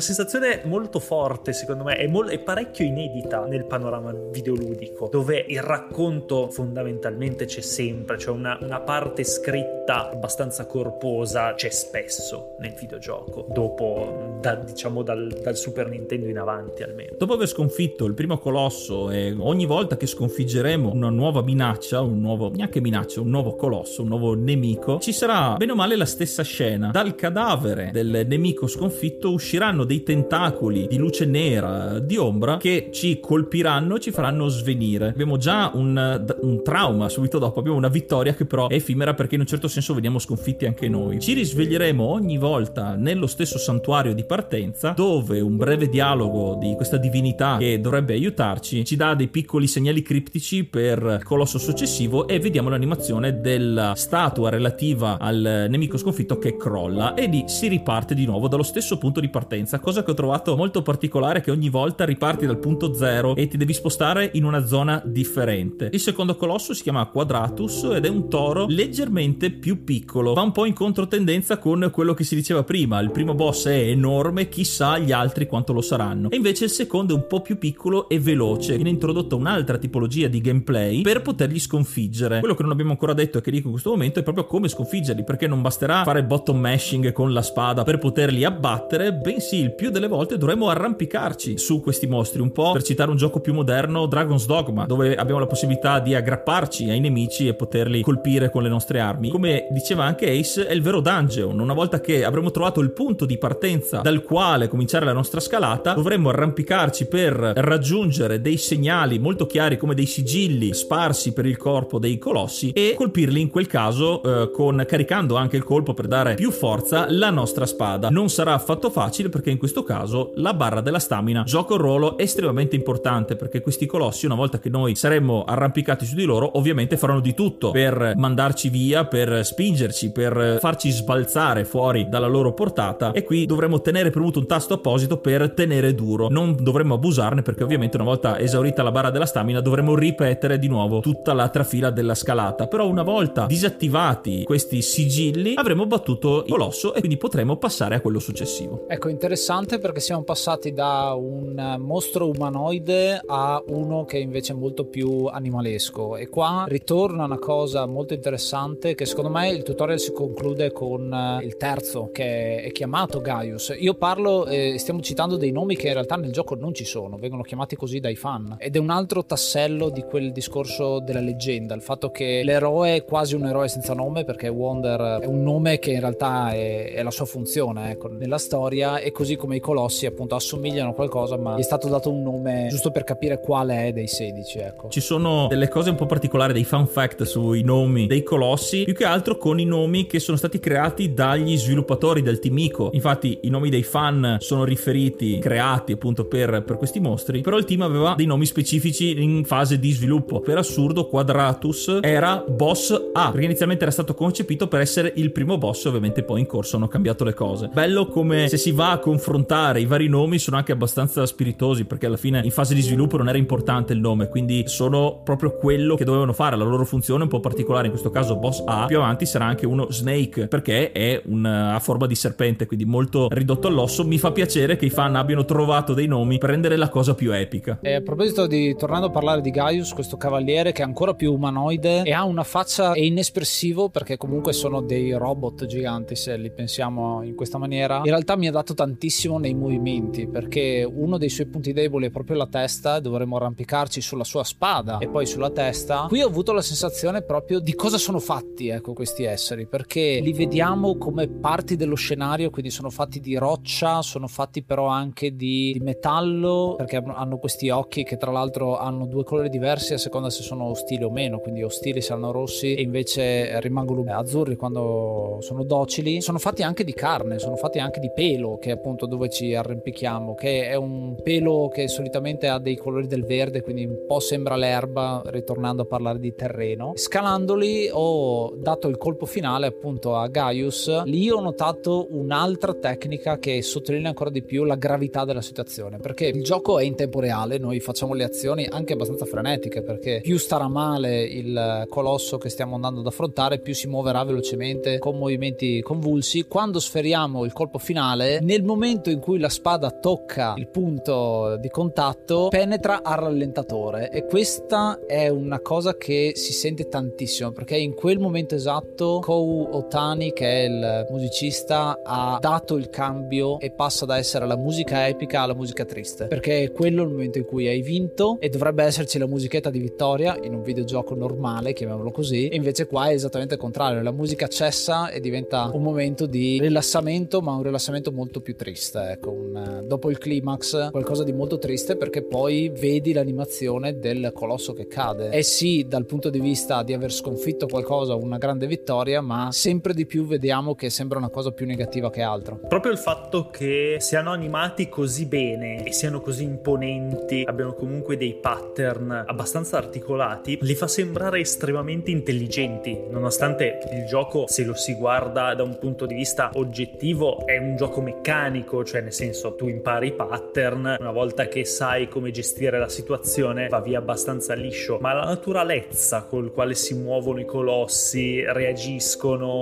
sensazione molto forte, secondo me, è, mol- è parecchio inedita nel panorama videoludico, dove il racconto fondamentalmente c'è sempre, cioè una, una parte scritta abbastanza corposa c'è spesso nel videogioco, dopo, da, diciamo, dal, dal Super Nintendo in avanti almeno. Dopo aver sconfitto il primo colosso e ogni volta che sconfiggeremo una nuova minaccia, un nuovo, neanche minaccia, un nuovo colosso, un nuovo nemico, ci sarà bene o male la stessa scena. Dal cadavere del nemico sconfitto usciranno dei tentacoli di luce nera, di ombra, che ci colpiranno e ci faranno svenire. Abbiamo già un, un trauma subito dopo, abbiamo una vittoria che però è effimera perché in un certo senso veniamo sconfitti anche noi. Ci risveglieremo ogni volta nello stesso santuario di partenza dove un breve dialogo di questa divinità che dovrebbe aiutarci ci dà dei piccoli segnali criptici per il colosso successivo e vediamo l'animazione della statua relativa al nemico sconfitto che crolla e lì si riparte di nuovo dallo stesso punto di partenza, cosa che ho trovato molto particolare che ogni volta riparti dal punto zero e ti devi spostare in una zona differente. Il secondo colosso si chiama Quadratus ed è un toro leggermente più piccolo, va un po' in controtendenza con quello che si diceva prima, il primo boss è enorme, chissà gli altri quanto lo saranno. E invece il secondo è un po' più piccolo e veloce, viene introdotta un'altra tipologia di gameplay per poterli sconfiggere. Quello che non abbiamo ancora detto e che dico in questo momento è proprio come sconfiggerli, perché non basterà fare bottom mashing con la spada per poterli abbattere, bensì il più delle volte dovremo arrampicarci su questi mostri, un po' per citare un gioco più moderno, Dragon's Dogma, dove abbiamo la possibilità di aggrapparci ai nemici e poterli colpire con le nostre armi. Come diceva anche Ace, è il vero dungeon. Una volta che avremo trovato il punto di partenza dal quale cominciare la nostra scalata, dovremmo arrampicarci per raggiungere dei segnali molto chiari come dei sigilli sparsi per il corpo dei colossi e colpirli in quel caso eh, con caricando anche il colpo per dare più forza la nostra spada. Non sarà affatto facile perché in questo caso la barra della stamina gioca un ruolo estremamente importante perché questi colossi una volta che noi saremmo arrampicati su di loro ovviamente faranno di tutto per mandarci via, per spingerci, per farci sbalzare fuori dalla loro portata e qui dovremmo tenere premuto un tasto apposito per tenere duro. Non dovremmo abusarne perché ovviamente una volta esaurita la barra della stamina dovremo ripetere di nuovo tutta l'altra fila della scalata. Però una volta disattivati questi sigilli avremo battuto il colosso e quindi potremo passare a quello successivo. Ecco, interessante perché siamo passati da un mostro umanoide a uno che invece è molto più animalesco e qua ritorna una cosa molto interessante che secondo me il tutorial si conclude con eh, il terzo che è chiamato Gaius. Io parlo eh, stiamo citando dei nomi che in realtà nel gioco non ci sono, vengono chiamati così dai fan ed è un altro tassello di quel discorso della leggenda, il fatto che l'eroe è quasi un eroe senza nome perché Wonder è un nome che in realtà è, è la sua funzione ecco, nella storia e così come i colossi appunto assomigliano a qualcosa ma gli è stato dato un nome giusto per capire quale qual è dei 16, ecco. Ci sono delle cose un po' particolari, dei fun fact sui nomi dei colossi, più che altro con i nomi che sono stati creati dagli sviluppatori del team Ico. Infatti i nomi dei fan sono riferiti, creati appunto per, per questi mostri, però il team aveva dei nomi specifici in fase di sviluppo. Per assurdo, Quadratus era boss A, perché inizialmente era stato concepito per essere il primo boss, ovviamente poi in corso hanno cambiato le cose. Bello come se si va a confrontare i vari nomi sono anche abbastanza spiritosi, perché alla fine in fase di sviluppo non era importante il nome, quindi sono proprio quello che dovevano fare. La loro funzione un po' particolare, in questo caso boss A, più avanti sarà anche uno Snake, perché è una, a forma di serpente, quindi molto ridotto all'osso. Mi fa piacere che i fan abbiano trovato dei nomi per rendere la cosa più epica. E a proposito di, tornando a parlare di Gaius, questo cavaliere che è ancora più umanoide e ha una faccia è inespressivo perché comunque sono dei robot giganti se li pensiamo in questa maniera. In realtà mi ha dato tantissimo nei movimenti perché uno dei suoi punti deboli è proprio la testa, dovremmo arrampicarci sulla sua spada e poi sulla testa. Qui ho avuto la sensazione proprio di cosa sono fatti, ecco, questi esseri, perché li vediamo come parti dello scenario, quindi sono fatti di roccia, sono fatti però anche di, di metallo, perché hanno questi occhi che tra l'altro hanno due colori diversi a seconda se sono ostili o meno, quindi ostili saranno rossi e invece rimangono azzurri quando sono docili. Sono fatti anche di carne, sono fatti anche di pelo, che è appunto dove ci arrampichiamo, che è un pelo che solitamente ha dei colori del verde, quindi un po' sembra l'erba, ritornando a parlare di terreno. Scalandoli ho dato il colpo finale appunto a Gaius. Lì ho notato un'altra tecnica che sottolinea ancora di più la gravità della situazione, perché il gioco è in tempo reale, noi facciamo le azioni anche abbastanza frenetiche, perché più starà male il colosso che stiamo andando ad affrontare, più si muoverà velocemente con movimenti convulsi. Quando sferiamo il colpo finale, nel momento in cui la spada tocca il punto di contatto, penetra al rallentatore e questa è una cosa che si sente tantissimo perché in quel momento esatto Kou Otani che è il musicista ha dato il cambio e passa da essere la musica epica alla musica triste perché è quello il momento in cui hai vinto e dovrebbe esserci la musichetta di vittoria in un videogioco normale chiamiamolo così e invece qua è esattamente il contrario la musica cessa e diventa un momento di rilassamento ma un rilassamento molto più triste ecco un, dopo il climax qualcosa di molto triste perché poi vedi l'animazione del colosso che cade. E sì dal punto di vista di aver sconfitto qualcosa una grande vittoria ma sempre di più vediamo che sembra una cosa più negativa che altro. Proprio il fatto che siano animati così bene e siano così imponenti abbiano comunque dei pattern abbastanza articolati li fa sembrare estremamente intelligenti nonostante il gioco se lo si guarda da un punto di vista oggettivo è un gioco meccanico cioè nel senso tu impari i pattern una volta che sai come gestire la situazione va via abbastanza liscio. Ma la naturalezza col quale si muovono i colossi reagiscono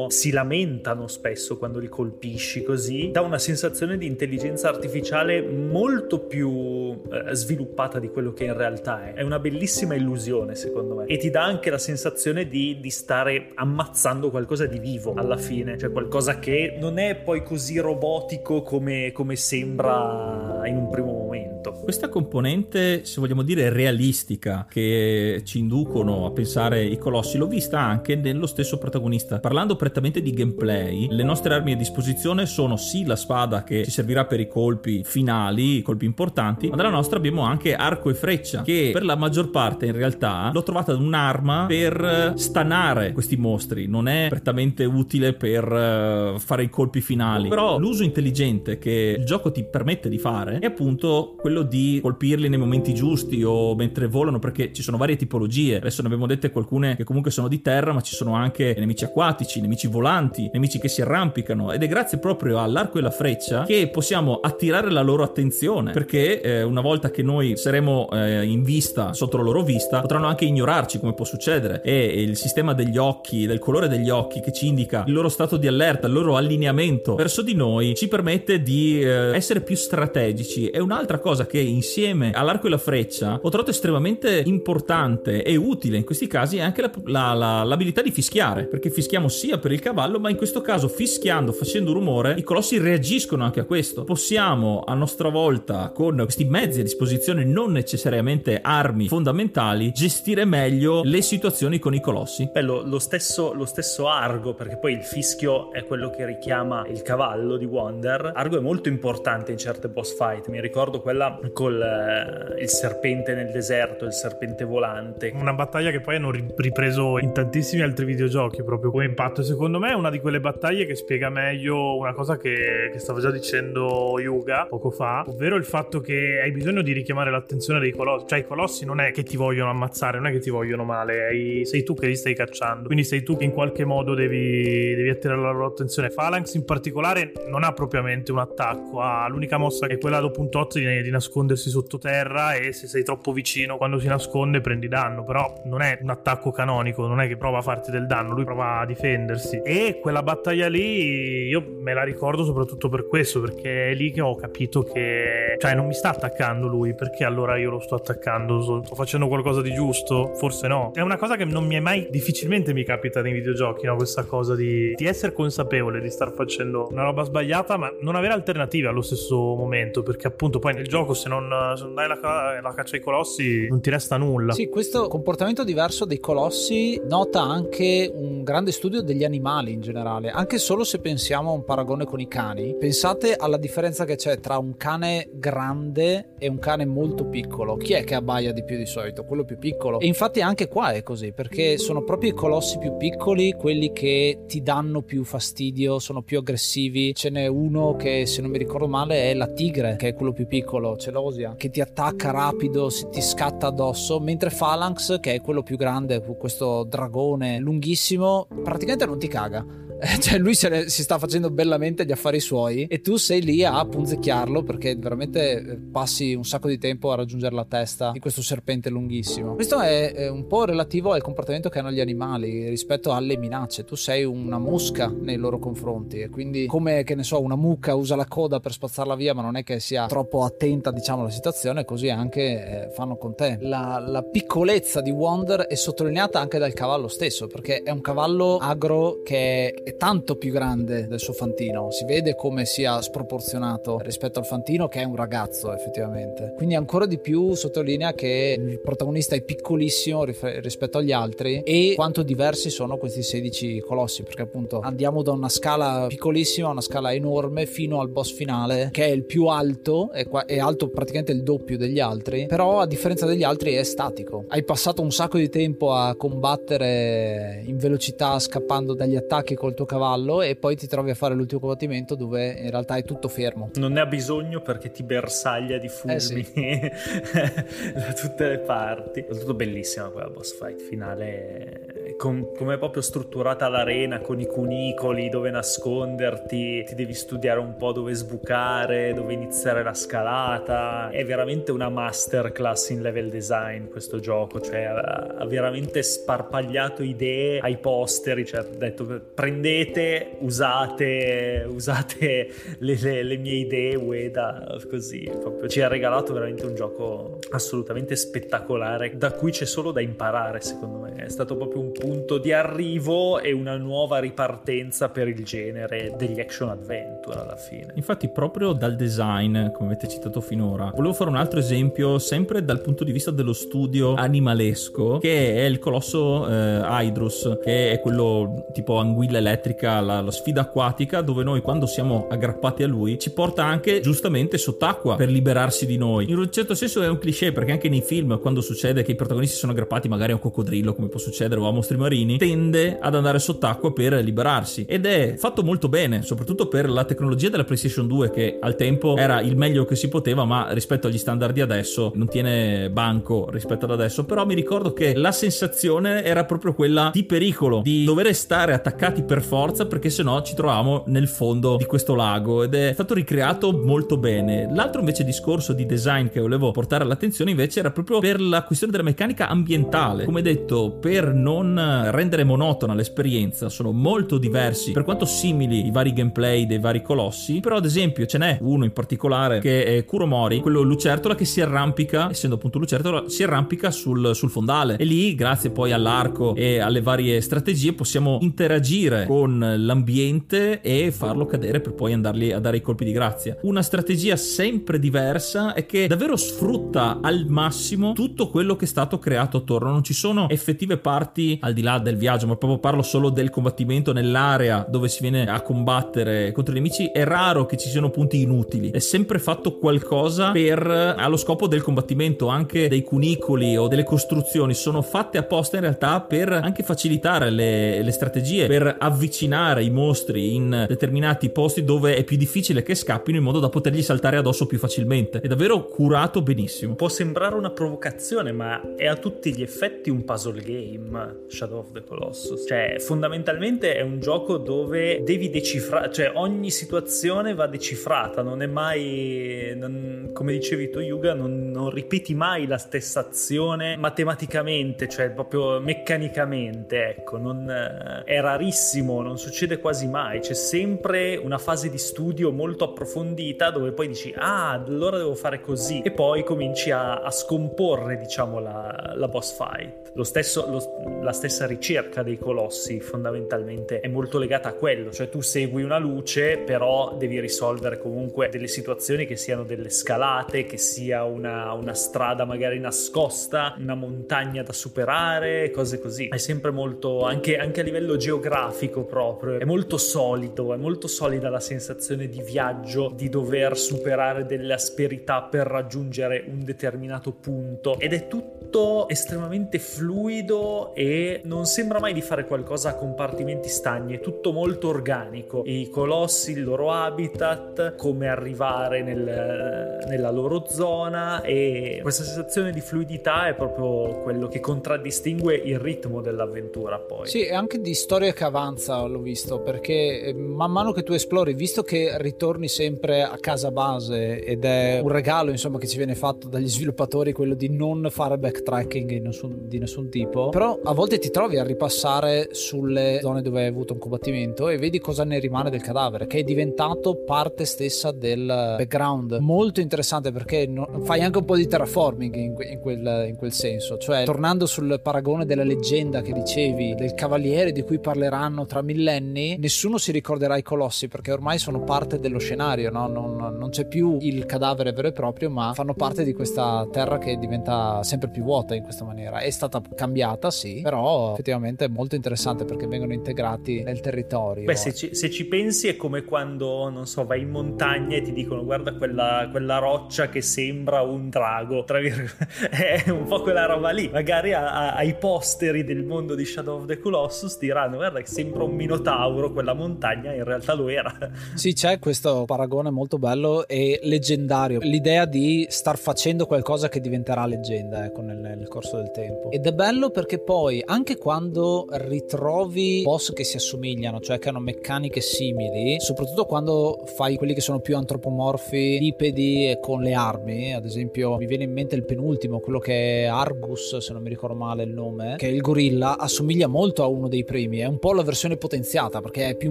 si lamentano spesso quando li colpisci così dà una sensazione di intelligenza artificiale molto più eh, sviluppata di quello che in realtà è è una bellissima illusione secondo me e ti dà anche la sensazione di, di stare ammazzando qualcosa di vivo alla fine cioè qualcosa che non è poi così robotico come, come sembra in un primo momento. Questa componente, se vogliamo dire realistica, che ci inducono a pensare i colossi, l'ho vista anche nello stesso protagonista. Parlando prettamente di gameplay, le nostre armi a disposizione sono sì la spada che ci servirà per i colpi finali, i colpi importanti, ma dalla nostra abbiamo anche arco e freccia, che per la maggior parte in realtà l'ho trovata un'arma per stanare questi mostri, non è prettamente utile per eh, fare i colpi finali. Però l'uso intelligente che il gioco ti permette di fare è appunto quello di colpirli nei momenti giusti o mentre volano, perché ci sono varie tipologie. Adesso ne abbiamo dette alcune che comunque sono di terra, ma ci sono anche nemici acquatici, nemici volanti, nemici che si arrampicano. Ed è grazie proprio all'arco e alla freccia che possiamo attirare la loro attenzione. Perché eh, una volta che noi saremo eh, in vista, sotto la loro vista, potranno anche ignorarci, come può succedere. E il sistema degli occhi, del colore degli occhi, che ci indica il loro stato di allerta, il loro allineamento verso di noi, ci permette di eh, essere più strategici. È un'altra cosa che insieme all'arco e la freccia ho trovato estremamente importante e utile in questi casi è anche la, la, la, l'abilità di fischiare, perché fischiamo sia per il cavallo, ma in questo caso fischiando, facendo rumore, i colossi reagiscono anche a questo. Possiamo a nostra volta, con questi mezzi a disposizione, non necessariamente armi fondamentali, gestire meglio le situazioni con i colossi. Bello, lo stesso, lo stesso Argo, perché poi il fischio è quello che richiama il cavallo di Wonder. Argo è molto importante in certe boss fight. Mi ricordo quella col eh, il serpente nel deserto, il serpente volante. Una battaglia che poi hanno ripreso in tantissimi altri videogiochi proprio come impatto. Secondo me è una di quelle battaglie che spiega meglio una cosa che, che stava già dicendo Yuga poco fa, ovvero il fatto che hai bisogno di richiamare l'attenzione dei colossi. Cioè i colossi non è che ti vogliono ammazzare, non è che ti vogliono male, hai, sei tu che li stai cacciando. Quindi sei tu che in qualche modo devi, devi attirare la loro attenzione. Phalanx in particolare non ha propriamente un attacco, ha l'unica mossa che è quella dopo un tot di, di nascondersi sottoterra e se sei troppo vicino quando si nasconde prendi danno, però non è un attacco canonico, non è che prova a farti del danno, lui prova difendersi. E quella battaglia lì io me la ricordo soprattutto per questo, perché è lì che ho capito che cioè non mi sta attaccando lui, perché allora io lo sto attaccando, sto facendo qualcosa di giusto? Forse no. È una cosa che non mi è mai difficilmente mi capita nei videogiochi, no? Questa cosa di, di essere consapevole di star facendo una roba sbagliata, ma non avere alternative allo stesso momento, perché appunto poi nel gioco se non, se non dai la, la caccia ai colossi non ti resta nulla. Sì, questo comportamento diverso dei colossi nota anche un grande studio degli animali in generale, anche solo se pensiamo a un paragone con i cani. Pensate alla differenza che c'è tra un cane grande e un cane molto piccolo. Chi è che abbaia di più di solito? Quello più piccolo. E infatti anche qua è così, perché sono proprio i colossi più piccoli quelli che ti danno più fastidio, sono più aggressivi. Ce n'è uno che, se non mi ricordo male, è la tigre, che è quello più piccolo, Celosia, che ti attacca rapido, ti scatta addosso, mentre Phalanx, che è quello più grande, questo dragone lunghissimo, praticamente non ti caga (laughs) cioè lui ne, si sta facendo bellamente gli affari suoi e tu sei lì a punzecchiarlo perché veramente eh, passi un sacco di tempo a raggiungere la testa di questo serpente lunghissimo. Questo è, è un po' relativo al comportamento che hanno gli animali rispetto alle minacce. Tu sei una mosca nei loro confronti e quindi come che ne so una mucca usa la coda per spazzarla via ma non è che sia troppo attenta diciamo alla situazione così anche eh, fanno con te. La, la piccolezza di Wonder è sottolineata anche dal cavallo stesso perché è un cavallo agro che è tanto più grande del suo fantino, si vede come sia sproporzionato rispetto al fantino che è un ragazzo effettivamente. Quindi ancora di più sottolinea che il protagonista è piccolissimo rispetto agli altri e quanto diversi sono questi 16 colossi, perché appunto andiamo da una scala piccolissima a una scala enorme fino al boss finale che è il più alto, è, qua- è alto praticamente il doppio degli altri, però a differenza degli altri è statico. Hai passato un sacco di tempo a combattere in velocità scappando dagli attacchi col tuo cavallo e poi ti trovi a fare l'ultimo combattimento dove in realtà è tutto fermo. Non ne ha bisogno perché ti bersaglia di fulmini eh sì. (laughs) da tutte le parti. È tutto bellissima quella boss fight finale com- come è proprio strutturata l'arena con i cunicoli dove nasconderti, ti devi studiare un po' dove sbucare, dove iniziare la scalata. È veramente una masterclass in level design questo gioco, cioè ha veramente sparpagliato idee ai posteri, cioè ha detto prendete, usate, usate le, le, le mie idee Ueda, così proprio ci ha regalato veramente un gioco assolutamente spettacolare da cui c'è solo da imparare secondo me, è stato proprio un punto di arrivo e una nuova ripartenza per il genere degli action adventure alla fine. Infatti proprio dal design, come avete citato finora, volevo fare un altro esempio sempre dal punto di vista dello studio animalesco, che è il colosso eh, Hydrus, che è quello tipo anguilla elettrica, la, la sfida acquatica, dove noi quando siamo aggrappati a lui ci porta anche giustamente sott'acqua per liberarsi di noi. In un certo senso è un cliché perché anche nei film quando succede che i protagonisti sono aggrappati magari a un coccodrillo come può succedere o a mostri marini, tende ad andare sott'acqua per liberarsi ed è fatto molto bene, soprattutto per la tecnologia della PlayStation 2 che al tempo era il meglio che si poteva, ma rispetto agli standard di adesso non tiene banco rispetto ad adesso, però mi ricordo che la sensazione era proprio quella di pericolo, di dover stare attaccati per forza perché sennò ci trovavamo nel fondo di questo lago ed è stato ricreato molto bene. L'altro invece discorso di design che volevo portare all'attenzione invece era proprio per la questione della meccanica ambientale. Come detto, per non rendere monotona l'esperienza sono molto diversi per quanto simili i vari gameplay dei vari colossi però ad esempio ce n'è uno in particolare che è Kuromori quello lucertola che si arrampica essendo appunto lucertola si arrampica sul, sul fondale. E lì grazie poi all'arco e alle varie strategie possiamo interagire con l'ambiente e farlo cadere per poi andargli a dare i colpi di grazia. Una strategia sempre diversa e che davvero sfrutta al massimo tutto quello che è stato creato attorno. Non ci sono effettive parti al di là del viaggio, ma proprio parlo solo del combattimento nell'area dove si viene a combattere contro i nemici, è raro che ci siano punti inutili. È sempre fatto qualcosa per allo scopo del combattimento, anche dei cunicoli o delle costruzioni sono fatte apposta in realtà per anche facilitare le, le strategie, per avvicinare i mostri in determinati posti dove è più difficile che scappino in modo da potergli saltare addosso più facilmente. È davvero curato benissimo. Può sembrare una provocazione, ma è a tutti gli effetti un puzzle game, Shadow of the Colossus. Cioè, fondamentalmente è un gioco dove devi decifrare, cioè ogni situazione va decifrata, non è mai, non, come dicevi tu Yuga, non, non ripeti mai la stessa azione matematicamente, cioè proprio meccanicamente, ecco, non, è rarissimo, non succede quasi mai, c'è sempre una fase di studio molto approfondita dove poi dici, ah, allora devo fare così, e poi cominci a, a scomporre, diciamo, la, la boss fight. Lo stesso, lo, la stessa ricerca dei colossi fondamentalmente è molto legata a quello, cioè tu segui una luce, però devi risolvere comunque delle situazioni che siano delle scalate, che sia una, una strada magari nascosta, una montagna da superare, cose così. È sempre molto, anche, anche a livello geografico proprio, è molto solido, è molto solida la sensazione di viaggio, di dover superare delle asperità per raggiungere un determinato punto ed è tutto estremamente fluido e non sembra mai di fare qualcosa a compartimenti stagni, è tutto molto organico. I colossi, il loro habitat, come arrivare nel, nella loro zona e questa sensazione di fluidità è proprio quello che contraddistingue il ritmo dell'avventura poi. Sì, e anche di storia che avanza l'ho visto, perché eh, man mano che tu esplori, visto che ritorni sempre a casa base ed è un regalo insomma che ci viene fatto dagli sviluppatori quello di non fare backtracking nessun, di nessun tipo, però a volte ti trovi a ripassare sulle zone dove hai avuto un combattimento e vedi cosa ne rimane del cadavere, che è diventato parte stessa del background. Molto interessante perché fai anche un po' di terraforming in, in, quel, in quel senso, cioè tornando sul paragone della leggenda che dicevi del cavaliere di cui parleranno tra millenni, nessuno si ricorderà i colossi perché ormai sono parte dello scenario, no? non, non c'è più il cadavere vero e proprio, ma fanno parte di questa terra che diventa sempre più vuota in questa maniera. È stata cambiata, sì, però effettivamente è molto interessante perché vengono integrati nel territorio. Beh, se ci, se ci pensi è come quando, non so, vai in montagna e ti dicono guarda quella, quella roccia che sembra un drago, tra virgolette, (laughs) è un po' quella roba lì. Magari a, a, ai posteri del mondo di Shadow of the Colossus diranno guarda che sembra un minotauro quella montagna, in realtà lo era. (laughs) Sì, c'è questo paragone molto bello e leggendario. L'idea di star facendo qualcosa che diventerà leggenda, ecco, nel, nel corso del tempo. Ed è bello perché poi, anche quando ritrovi boss che si assomigliano, cioè che hanno meccaniche simili, soprattutto quando fai quelli che sono più antropomorfi, bipedi e con le armi, ad esempio mi viene in mente il penultimo, quello che è Argus, se non mi ricordo male il nome, che è il gorilla, assomiglia molto a uno dei primi, è un po' la versione potenziata perché è più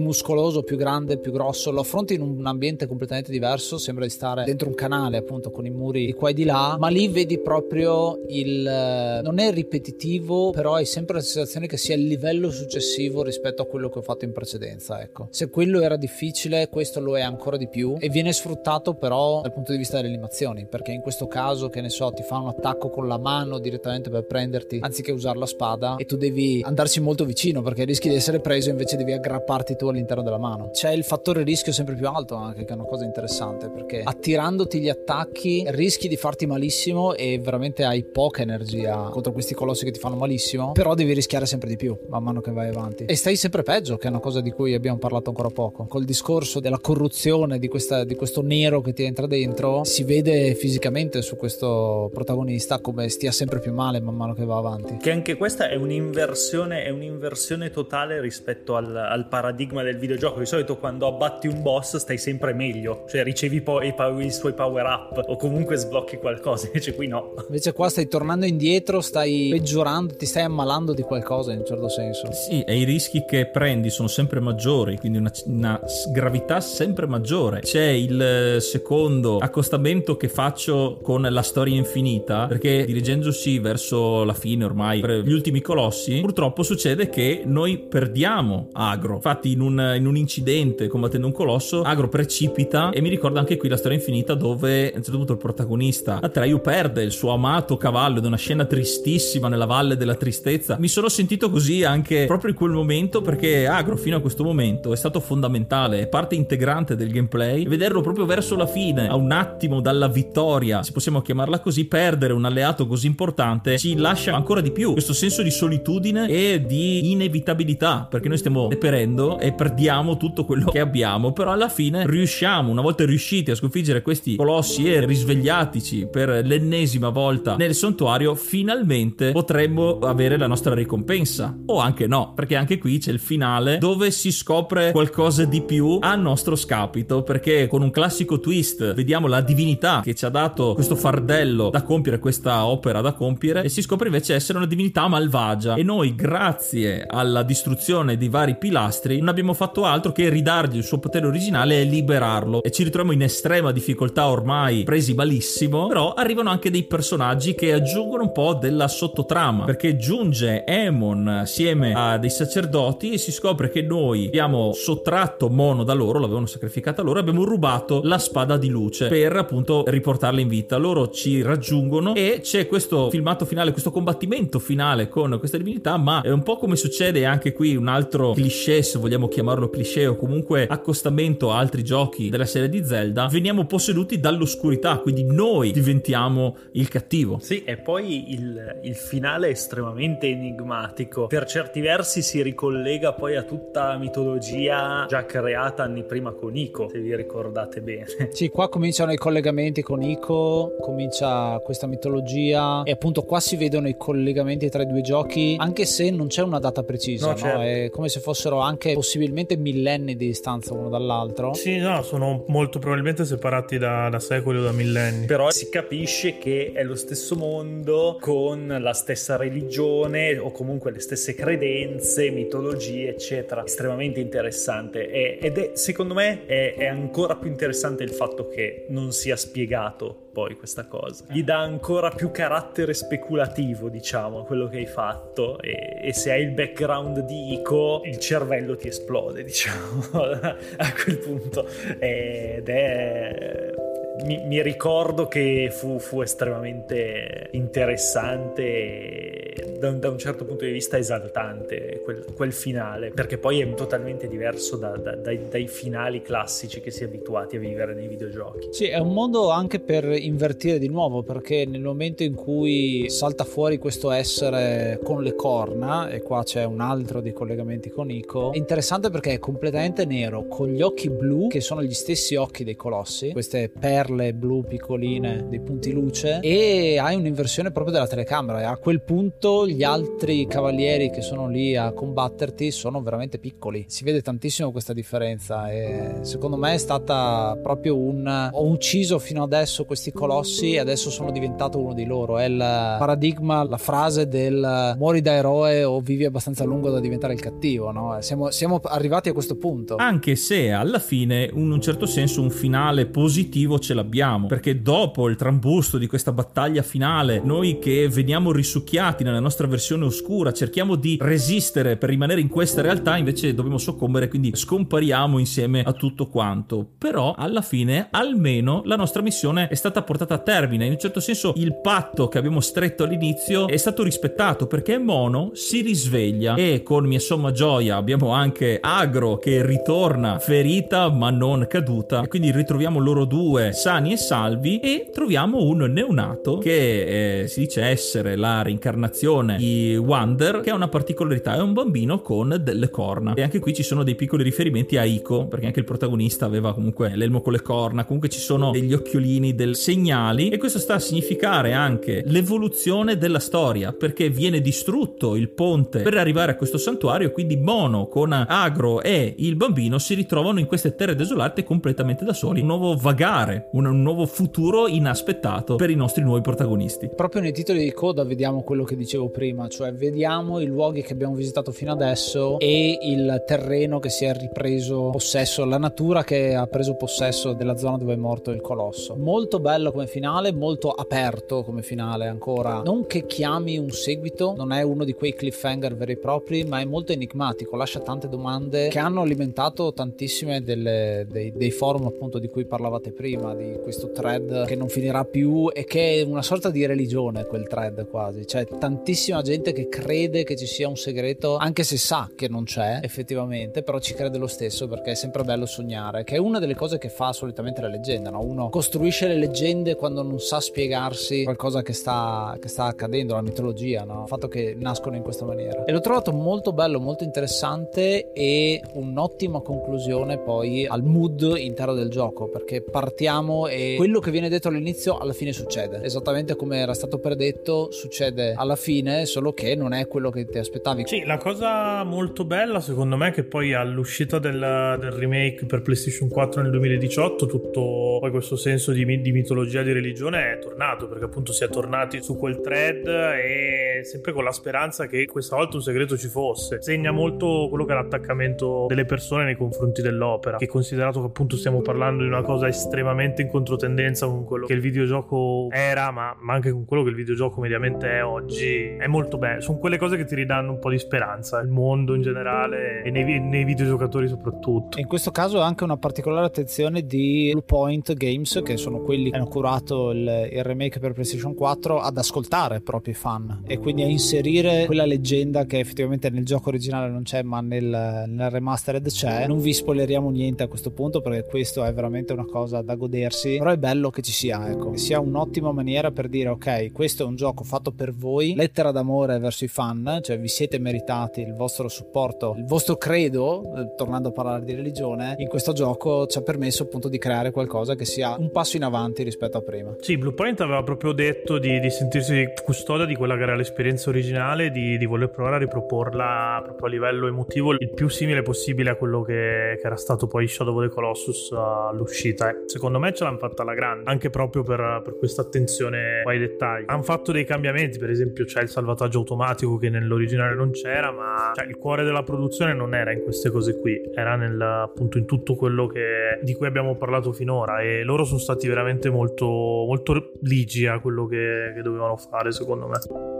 muscoloso, più grande, più grosso, lo affronti in un ambiente completamente diverso, sembra di stare dentro un canale appunto con i muri di qua e di là, ma lì vedi proprio il... non è ripetitivo, però hai sempre la sensazione che sia il livello successivo rispetto a quello che ho fatto in precedenza, ecco. Se quello era difficile, questo lo è ancora di più e viene sfruttato però dal punto di vista delle animazioni, perché in questo caso, che ne so, ti fa un attacco con la mano direttamente per prenderti anziché usare la spada e tu devi andarci molto vicino perché rischi di essere preso invece devi aggrapparti tu all'interno della mano. C'è il fattore rischio sempre più alto anche, che è una cosa interessante perché attirandoti gli attacchi rischi di farti malissimo e veramente hai poca energia contro questi colossi che ti fanno malissimo, però devi rischiare sempre di più man mano che vai avanti. E stai sempre peggio, che è una cosa di cui abbiamo parlato ancora poco. Col discorso della corruzione, di, questa, di questo nero che ti entra dentro, si vede fisicamente su questo protagonista come stia sempre più male man mano che va avanti. Che anche questa è un'inversione, è un'inversione totale rispetto al, al paradigma del videogioco. Di solito quando abbatti un boss stai sempre meglio, cioè ricevi poi i, i suoi power up o comunque sblocchi qualcosa, (laughs) invece qui no. Invece qua stai tornando indietro, stai peggiorando, ti stai ammalando di qualcosa in un certo senso. Sì, e i rischi che prendi sono sempre maggiori, quindi una, una gravità sempre maggiore. C'è il eh, secondo accostamento che faccio con la storia infinita, perché dirigendosi verso la fine ormai, per gli ultimi colossi, purtroppo succede che noi perdiamo Agro. Infatti in un, in un incidente combattendo un colosso, Agro precipita e mi ricorda anche qui la storia infinita dove a un certo punto il protagonista Atreyu perde il suo amato cavallo ed è una scena tristissima nella valle della tristezza. Mi sono sentito così anche proprio in quel momento perché Agro fino a questo momento è stato fondamentale, è parte integrante del gameplay. Vederlo proprio verso la fine, a un attimo dalla vittoria, se possiamo chiamarla così, perdere un alleato così importante ci lascia ancora di più questo senso di solitudine e di inevitabilità perché noi stiamo deperendo e perdiamo tutto quello che abbiamo, però alla fine riusciamo, una volta riusciti a sconfiggere questi colossi e risvegliatici per l'ennesima volta nel santuario, finalmente potremmo avere la nostra ricompensa. O anche no, perché anche qui c'è il finale dove si scopre qualcosa di più a nostro scapito, perché con un classico twist vediamo la divinità che ci ha dato questo fardello da compiere, questa opera da compiere, e si scopre invece essere una divinità malvagia. E noi, grazie alla distruzione di vari pilastri, non abbiamo fatto altro che ridargli il suo potere originale e liberarlo. E ci ritroviamo in estrema difficoltà ormai, presi malissimo, però arrivano anche dei personaggi che aggiungono un po' della sottotrama, perché giunge Emon assieme a dei sacerdoti e si scopre che noi abbiamo sottratto Mono da loro, l'avevano sacrificata loro, abbiamo rubato la spada di luce per appunto riportarla in vita. Loro ci raggiungono e c'è questo filmato finale, questo combattimento finale con questa divinità, ma è un po' come succede anche qui un altro cliché, se vogliamo chiamarlo cliché o comunque accostamento a altri giochi della serie di Zelda, veniamo posseduti dall'oscurità, quindi noi diventiamo il cattivo. Sì, e poi il, il finale è estremamente enigmatico. Per certi versi si ricollega poi a tutta la mitologia già creata anni prima con Ico, se vi ricordate bene. Sì, qua cominciano i collegamenti con Ico, comincia questa mitologia e appunto qua si vedono i collegamenti tra i due giochi, anche se non c'è una data precisa, No, no? certo. È come se fossero anche possibilmente millenni di distanza uno dall'altro. Sì, no, sono molto probabilmente separati da, da secoli o da millenni. Però si capisce che è lo stesso mondo con la stessa religione o comunque le stesse credenze, mitologie, eccetera. Estremamente interessante E- ed è, secondo me, è, è ancora più interessante il fatto che non sia spiegato poi questa cosa. Gli dà ancora più carattere speculativo, diciamo, a quello che hai fatto e, e se hai il background di Ico, il cervello ti esplode, (laughs) diciamo, a quel punto. Ed è mi, mi ricordo che fu, fu estremamente interessante e da da un certo punto di vista esaltante quel, quel finale, perché poi è totalmente diverso da- da- dai, dai finali classici che si è abituati a vivere nei videogiochi. Sì, è un modo anche per invertire di nuovo, perché nel momento in cui salta fuori questo essere con le corna, e qua c'è un altro dei collegamenti con Ico, è interessante perché è completamente nero, con gli occhi blu, che sono gli stessi occhi dei colossi, queste perle blu piccoline, dei punti luce, e hai un'inversione proprio della telecamera, e a quel punto gli altri cavalieri che sono lì a combatterti sono veramente piccoli. Si vede tantissimo questa differenza e secondo me è stata proprio un ho ucciso fino adesso questi colossi e adesso sono diventato uno di loro. È il paradigma, la frase del muori da eroe o vivi abbastanza a lungo da diventare il cattivo, no? Siamo, siamo arrivati a questo punto. Anche se alla fine, in un certo senso, un finale positivo ce l'abbiamo. Perché dopo il trambusto di questa battaglia finale, noi che veniamo risucchiati nella nostra versione oscura, cerchiamo di resistere per rimanere in questa realtà, invece dobbiamo soccombere, quindi scompariamo insieme a tutto quanto. Però alla fine, almeno, la nostra missione è stata portata a termine. In un certo senso, il patto che abbiamo stretto all'inizio è stato rispettato perché Mono si risveglia e con mia somma gioia abbiamo anche Agro che ritorna ferita ma non caduta e quindi ritroviamo loro due sani e salvi e troviamo un neonato che eh, si dice essere la reincarnazione di Wander che ha una particolarità, è un bambino con delle corna. E anche qui ci sono dei piccoli riferimenti a Ico perché anche il protagonista aveva comunque l'elmo con le corna, comunque ci sono degli occhiolini, del segnali e questo sta a significare anche l'evoluzione della storia perché viene distrutto il ponte per arrivare a questo santuario quindi Mono con Agro e il bambino si ritrovano in queste terre desolate completamente da soli. Un nuovo vagare un, nuovo futuro inaspettato per i nostri nuovi protagonisti Proprio nei titoli di coda vediamo quello che dicevo prima, cioè vediamo i luoghi che abbiamo visitato fino adesso e il terreno che si è ripreso possesso, la natura che ha preso possesso della zona dove è morto il colosso. Molto bello come finale, molto aperto come finale ancora. Non che chiami un seguito, non è uno di quei cliffhanger veri e propri, ma è molto enigmatico, lascia tante domande che hanno alimentato tantissime delle- dei, dei forum appunto di cui parlavate prima, di poi questo thread che non finirà più e che è una sorta di religione quel thread quasi, c'è tantissima gente che crede che ci sia un segreto anche se sa che non c'è effettivamente, però ci crede lo stesso perché è sempre bello sognare, che è una delle cose che fa solitamente la leggenda, no? uno costruisce le leggende quando non sa spiegarsi qualcosa che sta, che sta accadendo, la mitologia, no? il fatto che nascono in questa maniera. E l'ho trovato molto bello, molto interessante e un'ottima conclusione poi al mood intero del gioco, perché partiamo e quello che viene detto all'inizio alla fine succede, esattamente come era stato predetto, succede alla fine, solo che non è quello che ti aspettavi. Sì, la cosa molto bella secondo me è che poi all'uscita del, del remake per PlayStation 4 nel 2018 tutto poi questo senso di, di mitologia di religione è tornato, perché appunto si è tornati su quel thread e sempre con la speranza che questa volta un segreto ci fosse. Segna molto quello che è l'attaccamento delle persone nei confronti dell'opera, che considerato che appunto stiamo parlando di una cosa estremamente in controtendenza con quello che il videogioco era, ma, ma anche con quello che il videogioco mediamente è oggi, è molto bello. Sono quelle cose che ti ridanno un po' di speranza, il mondo in generale e nei, nei videogiocatori soprattutto. In questo caso anche una particolare attenzione di Blue Point Games, che sono quelli che hanno curato il, il remake per PlayStation 4, ad ascoltare i fan e quindi a inserire quella leggenda che effettivamente nel gioco originale non c'è, ma nel, nel remastered c'è. Non vi spoileriamo niente a questo punto perché questo è veramente una cosa da godersi, però è bello che ci sia, ecco, che sia un'ottima maniera per dire ok, questo è un gioco fatto per voi, lettera d'amore verso i fan, cioè vi siete meritati il vostro supporto, il vostro credo, eh, tornando a parlare di religione, in questo gioco ci ha permesso appunto di creare qualcosa che sia un passo in avanti rispetto a prima. Sì, Bluepoint aveva proprio detto di, di sentirsi custode di quella che era l'esperienza originale, di, di, voler provare a riproporla proprio a livello emotivo il più simile possibile a quello che, che era stato poi Shadow of the Colossus all'uscita. E secondo me ce l'hanno fatta alla grande, anche proprio per, per questa attenzione ai dettagli. Hanno fatto dei cambiamenti, per esempio c'è il salvataggio automatico che nell'originale non c'era, ma cioè, il cuore della produzione non era in queste cose qui, era nel, appunto in tutto quello che, di cui abbiamo parlato finora e loro sono stati veramente molto, molto ligi a quello che, che dovevano fare secondo me.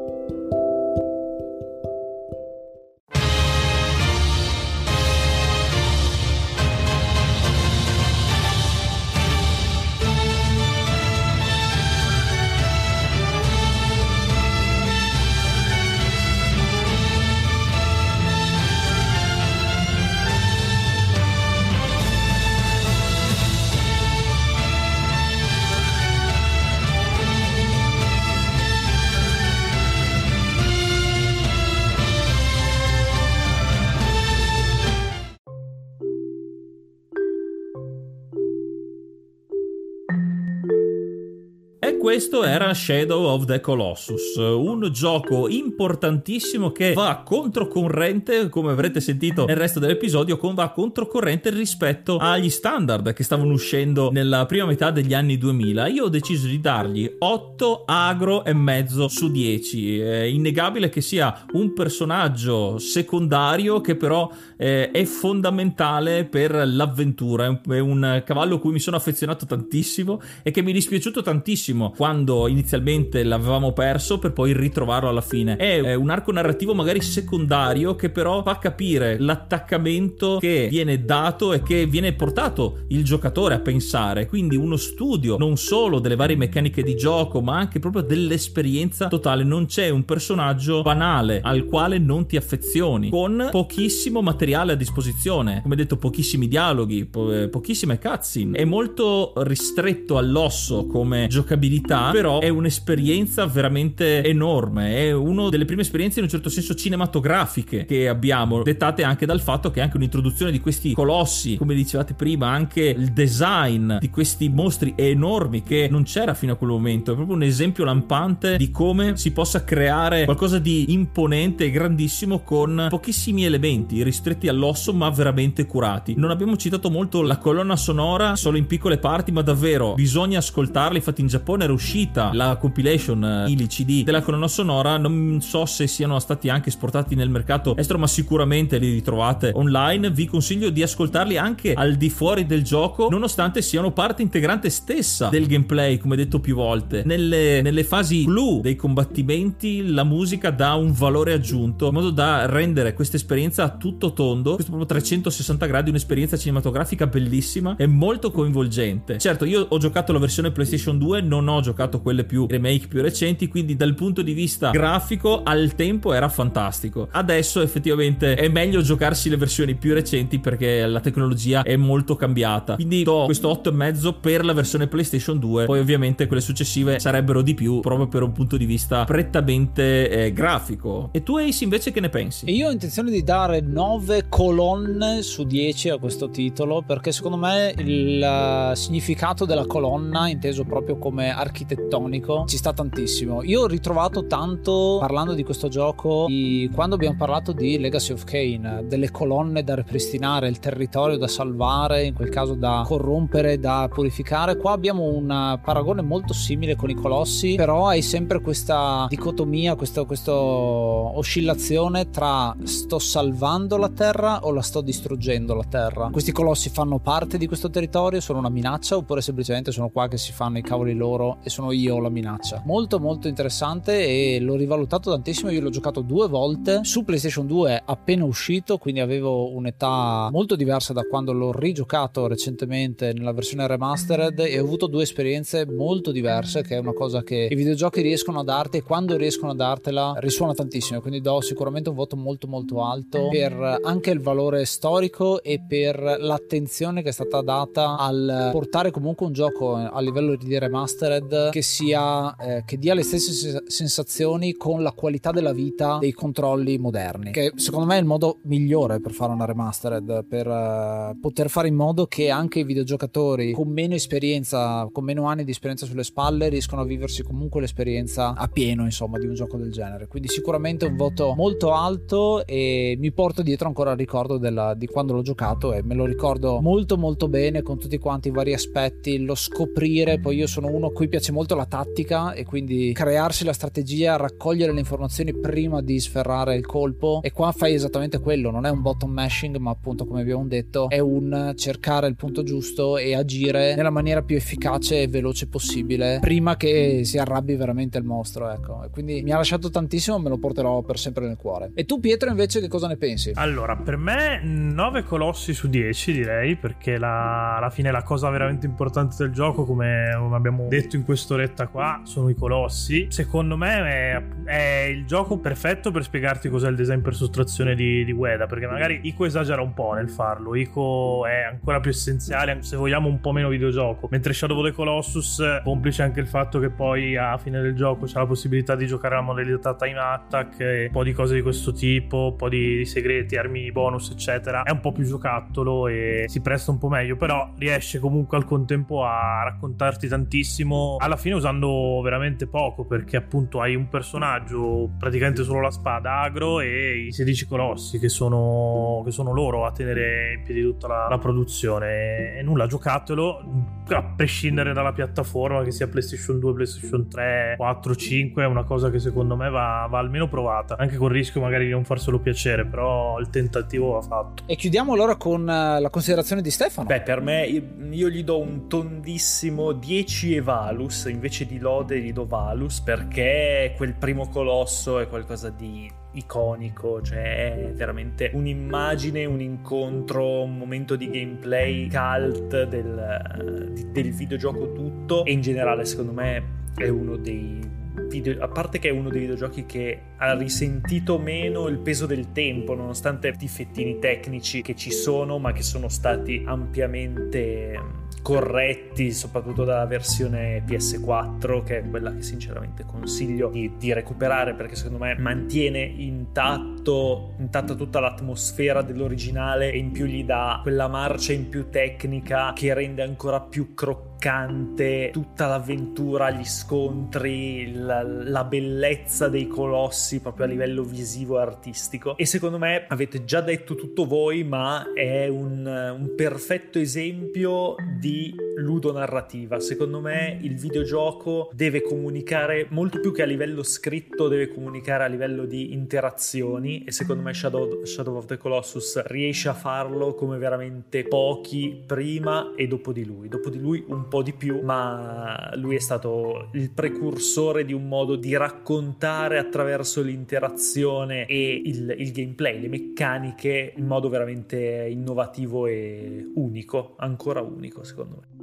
Questo era Shadow of the Colossus, un gioco importantissimo che va controcorrente, come avrete sentito nel resto dell'episodio, va controcorrente rispetto agli standard che stavano uscendo nella prima metà degli anni 2000. Io ho deciso di dargli 8 agro e mezzo su 10. È innegabile che sia un personaggio secondario che però eh, è fondamentale per l'avventura. È un cavallo a cui mi sono affezionato tantissimo e che mi è dispiaciuto tantissimo quando inizialmente l'avevamo perso per poi ritrovarlo alla fine. È un arco narrativo magari secondario che però fa capire l'attaccamento che viene dato e che viene portato il giocatore a pensare. Quindi uno studio non solo delle varie meccaniche di gioco, ma anche proprio dell'esperienza totale. Non c'è un personaggio banale al quale non ti affezioni, con pochissimo materiale a disposizione. Come detto, pochissimi dialoghi, po- eh, pochissime cutscene. È molto ristretto all'osso come giocabilità però è un'esperienza veramente enorme. È una delle prime esperienze in un certo senso cinematografiche che abbiamo, dettate anche dal fatto che anche un'introduzione di questi colossi, come dicevate prima, anche il design di questi mostri enormi che non c'era fino a quel momento. È proprio un esempio lampante di come si possa creare qualcosa di imponente e grandissimo con pochissimi elementi ristretti all'osso ma veramente curati. Non abbiamo citato molto la colonna sonora solo in piccole parti, ma davvero bisogna ascoltarla. Infatti in Giappone era uscita la compilation eh, ili CD della colonna sonora, non so se siano stati anche esportati nel mercato estero, ma sicuramente li ritrovate online. Vi consiglio di ascoltarli anche al di fuori del gioco, nonostante siano parte integrante stessa del gameplay, come detto più volte. Nelle, nelle fasi blu dei combattimenti, la musica dà un valore aggiunto in modo da rendere questa esperienza tutto tondo. Questo proprio 360 gradi, un'esperienza cinematografica bellissima e molto coinvolgente. Certo, io ho giocato la versione PlayStation 2, non ho giocato quelle più remake più recenti, quindi dal punto di vista grafico al tempo era fantastico. Adesso effettivamente è meglio giocarsi le versioni più recenti perché la tecnologia è molto cambiata. Quindi do questo 8,5 per la versione PlayStation 2, poi ovviamente quelle successive sarebbero di più proprio per un punto di vista prettamente eh, grafico. E tu Ace invece che ne pensi? Io ho intenzione di dare 9 colonne su 10 a questo titolo perché secondo me il significato della colonna, inteso proprio come architettonico, ci sta tantissimo. Io ho ritrovato tanto parlando di questo gioco di quando abbiamo parlato di Legacy of Kane, delle colonne da ripristinare, il territorio da salvare, in quel caso da corrompere, da purificare. Qua abbiamo un paragone molto simile con i colossi, però hai sempre questa dicotomia, questa oscillazione tra sto salvando la terra o la sto distruggendo la terra. Questi colossi fanno parte di questo territorio, sono una minaccia oppure semplicemente sono qua che si fanno i cavoli loro e sono io la minaccia. Molto molto interessante e l'ho rivalutato tantissimo, io l'ho giocato due volte su PlayStation 2 appena uscito, quindi avevo un'età molto diversa da quando l'ho rigiocato recentemente nella versione remastered e ho avuto due esperienze molto diverse, che è una cosa che i videogiochi riescono a darti e quando riescono a dartela risuona tantissimo, quindi do sicuramente un voto molto molto alto per anche il valore storico e per l'attenzione che è stata data al portare comunque un gioco a livello di remastered che sia eh, che dia le stesse sensazioni con la qualità della vita dei controlli moderni, che secondo me è il modo migliore per fare una remastered per uh, poter fare in modo che anche i videogiocatori con meno esperienza, con meno anni di esperienza sulle spalle riescano a viversi comunque l'esperienza a pieno, insomma, di un gioco del genere. Quindi sicuramente un voto molto alto e mi porto dietro ancora il ricordo della, di quando l'ho giocato e me lo ricordo molto molto bene con tutti quanti i vari aspetti, lo scoprire, poi io sono uno a cui piace molto la tattica e quindi crearsi la strategia, raccogliere le informazioni prima di sferrare il colpo. E qua fai esattamente quello, non è un bottom mashing ma appunto come abbiamo detto è un cercare il punto giusto e agire nella maniera più efficace e veloce possibile prima che si arrabbi veramente il mostro ecco. E quindi mi ha lasciato tantissimo me lo porterò per sempre nel cuore. E tu Pietro invece che cosa ne pensi? Allora per me 9 colossi su 10 direi perché la, alla fine la cosa veramente importante del gioco come abbiamo detto in quest'oretta qua sono i colossi. Secondo me è, è il gioco perfetto per spiegarti cos'è il design per sottrazione di, di Ueda perché magari Ico esagera un po' nel farlo. Ico è ancora più essenziale se vogliamo un po' meno videogioco. Mentre Shadow of the Colossus complice anche il fatto che poi a fine del gioco c'è la possibilità di giocare la modalità time attack e un po' di cose di questo tipo un po' di segreti armi bonus eccetera è un po' più giocattolo e si presta un po' meglio però riesce comunque al contempo a raccontarti tantissimo alla fine usando veramente poco perché appunto hai un personaggio praticamente solo la spada agro e i 16 colossi che sono, che sono loro a tenere in piedi tutta la, la produzione. E nulla giocatelo a prescindere dalla piattaforma che sia PlayStation 2 PlayStation 3 4 5 è una cosa che secondo me va, va almeno provata anche con il rischio magari di non farselo piacere però il tentativo va fatto. E chiudiamo allora con eh, la considerazione di Stefano. Beh per me io gli do un tondissimo 10 Evalus invece di lode gli do Valus perché quel primo colosso è qualcosa di iconico, cioè è veramente un'immagine, un incontro, un momento di gameplay cult del, del videogioco tutto. E in generale secondo me è uno dei Video, a parte che è uno dei videogiochi che ha risentito meno il peso del tempo, nonostante i difettini tecnici che ci sono, ma che sono stati ampiamente corretti, soprattutto dalla versione PS4, che è quella che sinceramente consiglio di, di recuperare perché secondo me mantiene intatto, intatta tutta l'atmosfera dell'originale e in più gli dà quella marcia in più tecnica che rende ancora più croccante croccante, tutta l'avventura, gli scontri, la, la bellezza dei colossi proprio a livello visivo e artistico. E secondo me avete già detto tutto voi, ma è un, un perfetto esempio di ludonarrativa. Secondo me il videogioco deve comunicare molto più che a livello scritto, deve comunicare a livello di interazioni e secondo me Shadow, Shadow of the Colossus riesce a farlo come veramente pochi prima e dopo di lui. Dopo di lui un po' di più, ma lui è stato il precursore di un modo di raccontare attraverso l'interazione e il, il gameplay, le meccaniche in modo veramente innovativo e unico, ancora unico secondo me.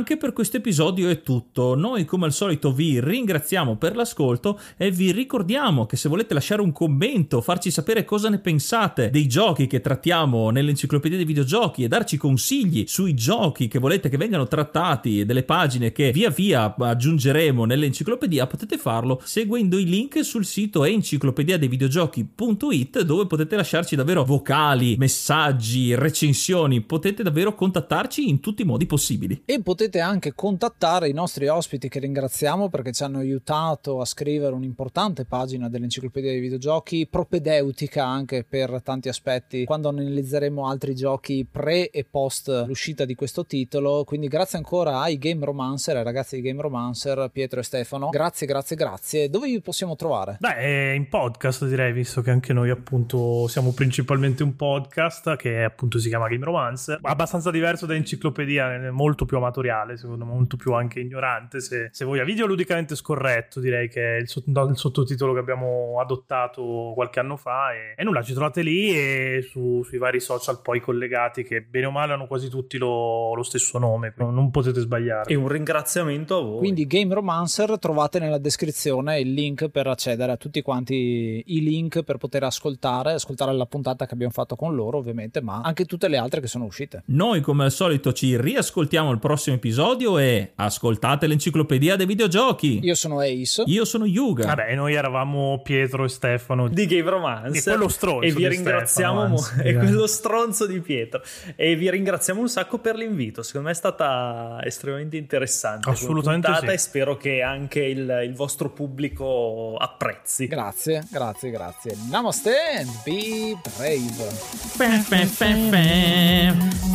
Anche per questo episodio è tutto. Noi come al solito vi ringraziamo per l'ascolto e vi ricordiamo che se volete lasciare un commento, farci sapere cosa ne pensate dei giochi che trattiamo nell'enciclopedia dei videogiochi e darci consigli sui giochi che volete che vengano trattati e delle pagine che via via aggiungeremo nell'enciclopedia, potete farlo seguendo i link sul sito enciclopediadeivideogiochi.it dove potete lasciarci davvero vocali, messaggi, recensioni, potete davvero contattarci in tutti i modi possibili. E potete anche contattare i nostri ospiti che ringraziamo perché ci hanno aiutato a scrivere un'importante pagina dell'enciclopedia dei videogiochi, propedeutica anche per tanti aspetti quando analizzeremo altri giochi pre e post l'uscita di questo titolo. Quindi grazie ancora ai Game Romancer, ai ragazzi di Game Romancer, Pietro e Stefano. Grazie, grazie, grazie. Dove vi possiamo trovare? Beh, in podcast direi, visto che anche noi appunto siamo principalmente un podcast che appunto si chiama Game Romancer, abbastanza diverso da enciclopedia, molto più amatoriale amatoriale, secondo me molto più anche ignorante, se, se voglia. Video ludicamente scorretto, direi che è il, il, sottotitolo che abbiamo adottato qualche anno fa. E, e nulla, ci trovate lì e su, sui vari social poi collegati che bene o male hanno quasi tutti lo, lo stesso nome, non, potete sbagliare. E un ringraziamento a voi. Quindi Game Romancer trovate nella descrizione il link per accedere a tutti quanti i link per poter ascoltare, ascoltare la puntata che abbiamo fatto con loro ovviamente, ma anche tutte le altre che sono uscite. Noi come al solito ci riascoltiamo il prossimo prossimo episodio e ascoltate l'enciclopedia dei videogiochi. Io sono Ace. Io sono Yuga. Vabbè, noi eravamo Pietro e Stefano di Game Romance. E quello stronzo. E vi ringraziamo. Mo- (laughs) e quello stronzo di Pietro. E vi ringraziamo un sacco per l'invito. Secondo me è stata estremamente interessante. Assolutamente. Sì. E spero che anche il, il vostro pubblico apprezzi. Grazie, grazie, grazie. Namaste and be brave. Fe, fe, fe, fe.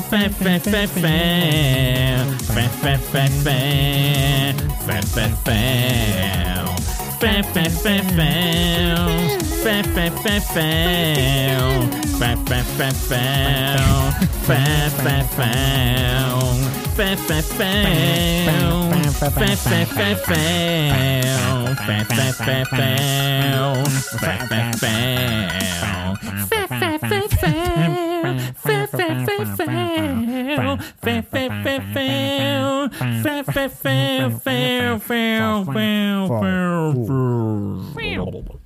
Fe, fe, fe, fe. Fan, fan, fan, fan. Fan, fan, fan. Fan, fan, fan, fan. Fan, fan, fan, fan. Fan, fan, fan, fan. Fan, fan, fan. Fan, fan, fan. Fan, fan, fan, fan. Fan, fan, fan, fan. Fan, fan, fan. Fan fail, fail, fail, fail, fail, fail, fail, fail, fail, fail, fail, fail.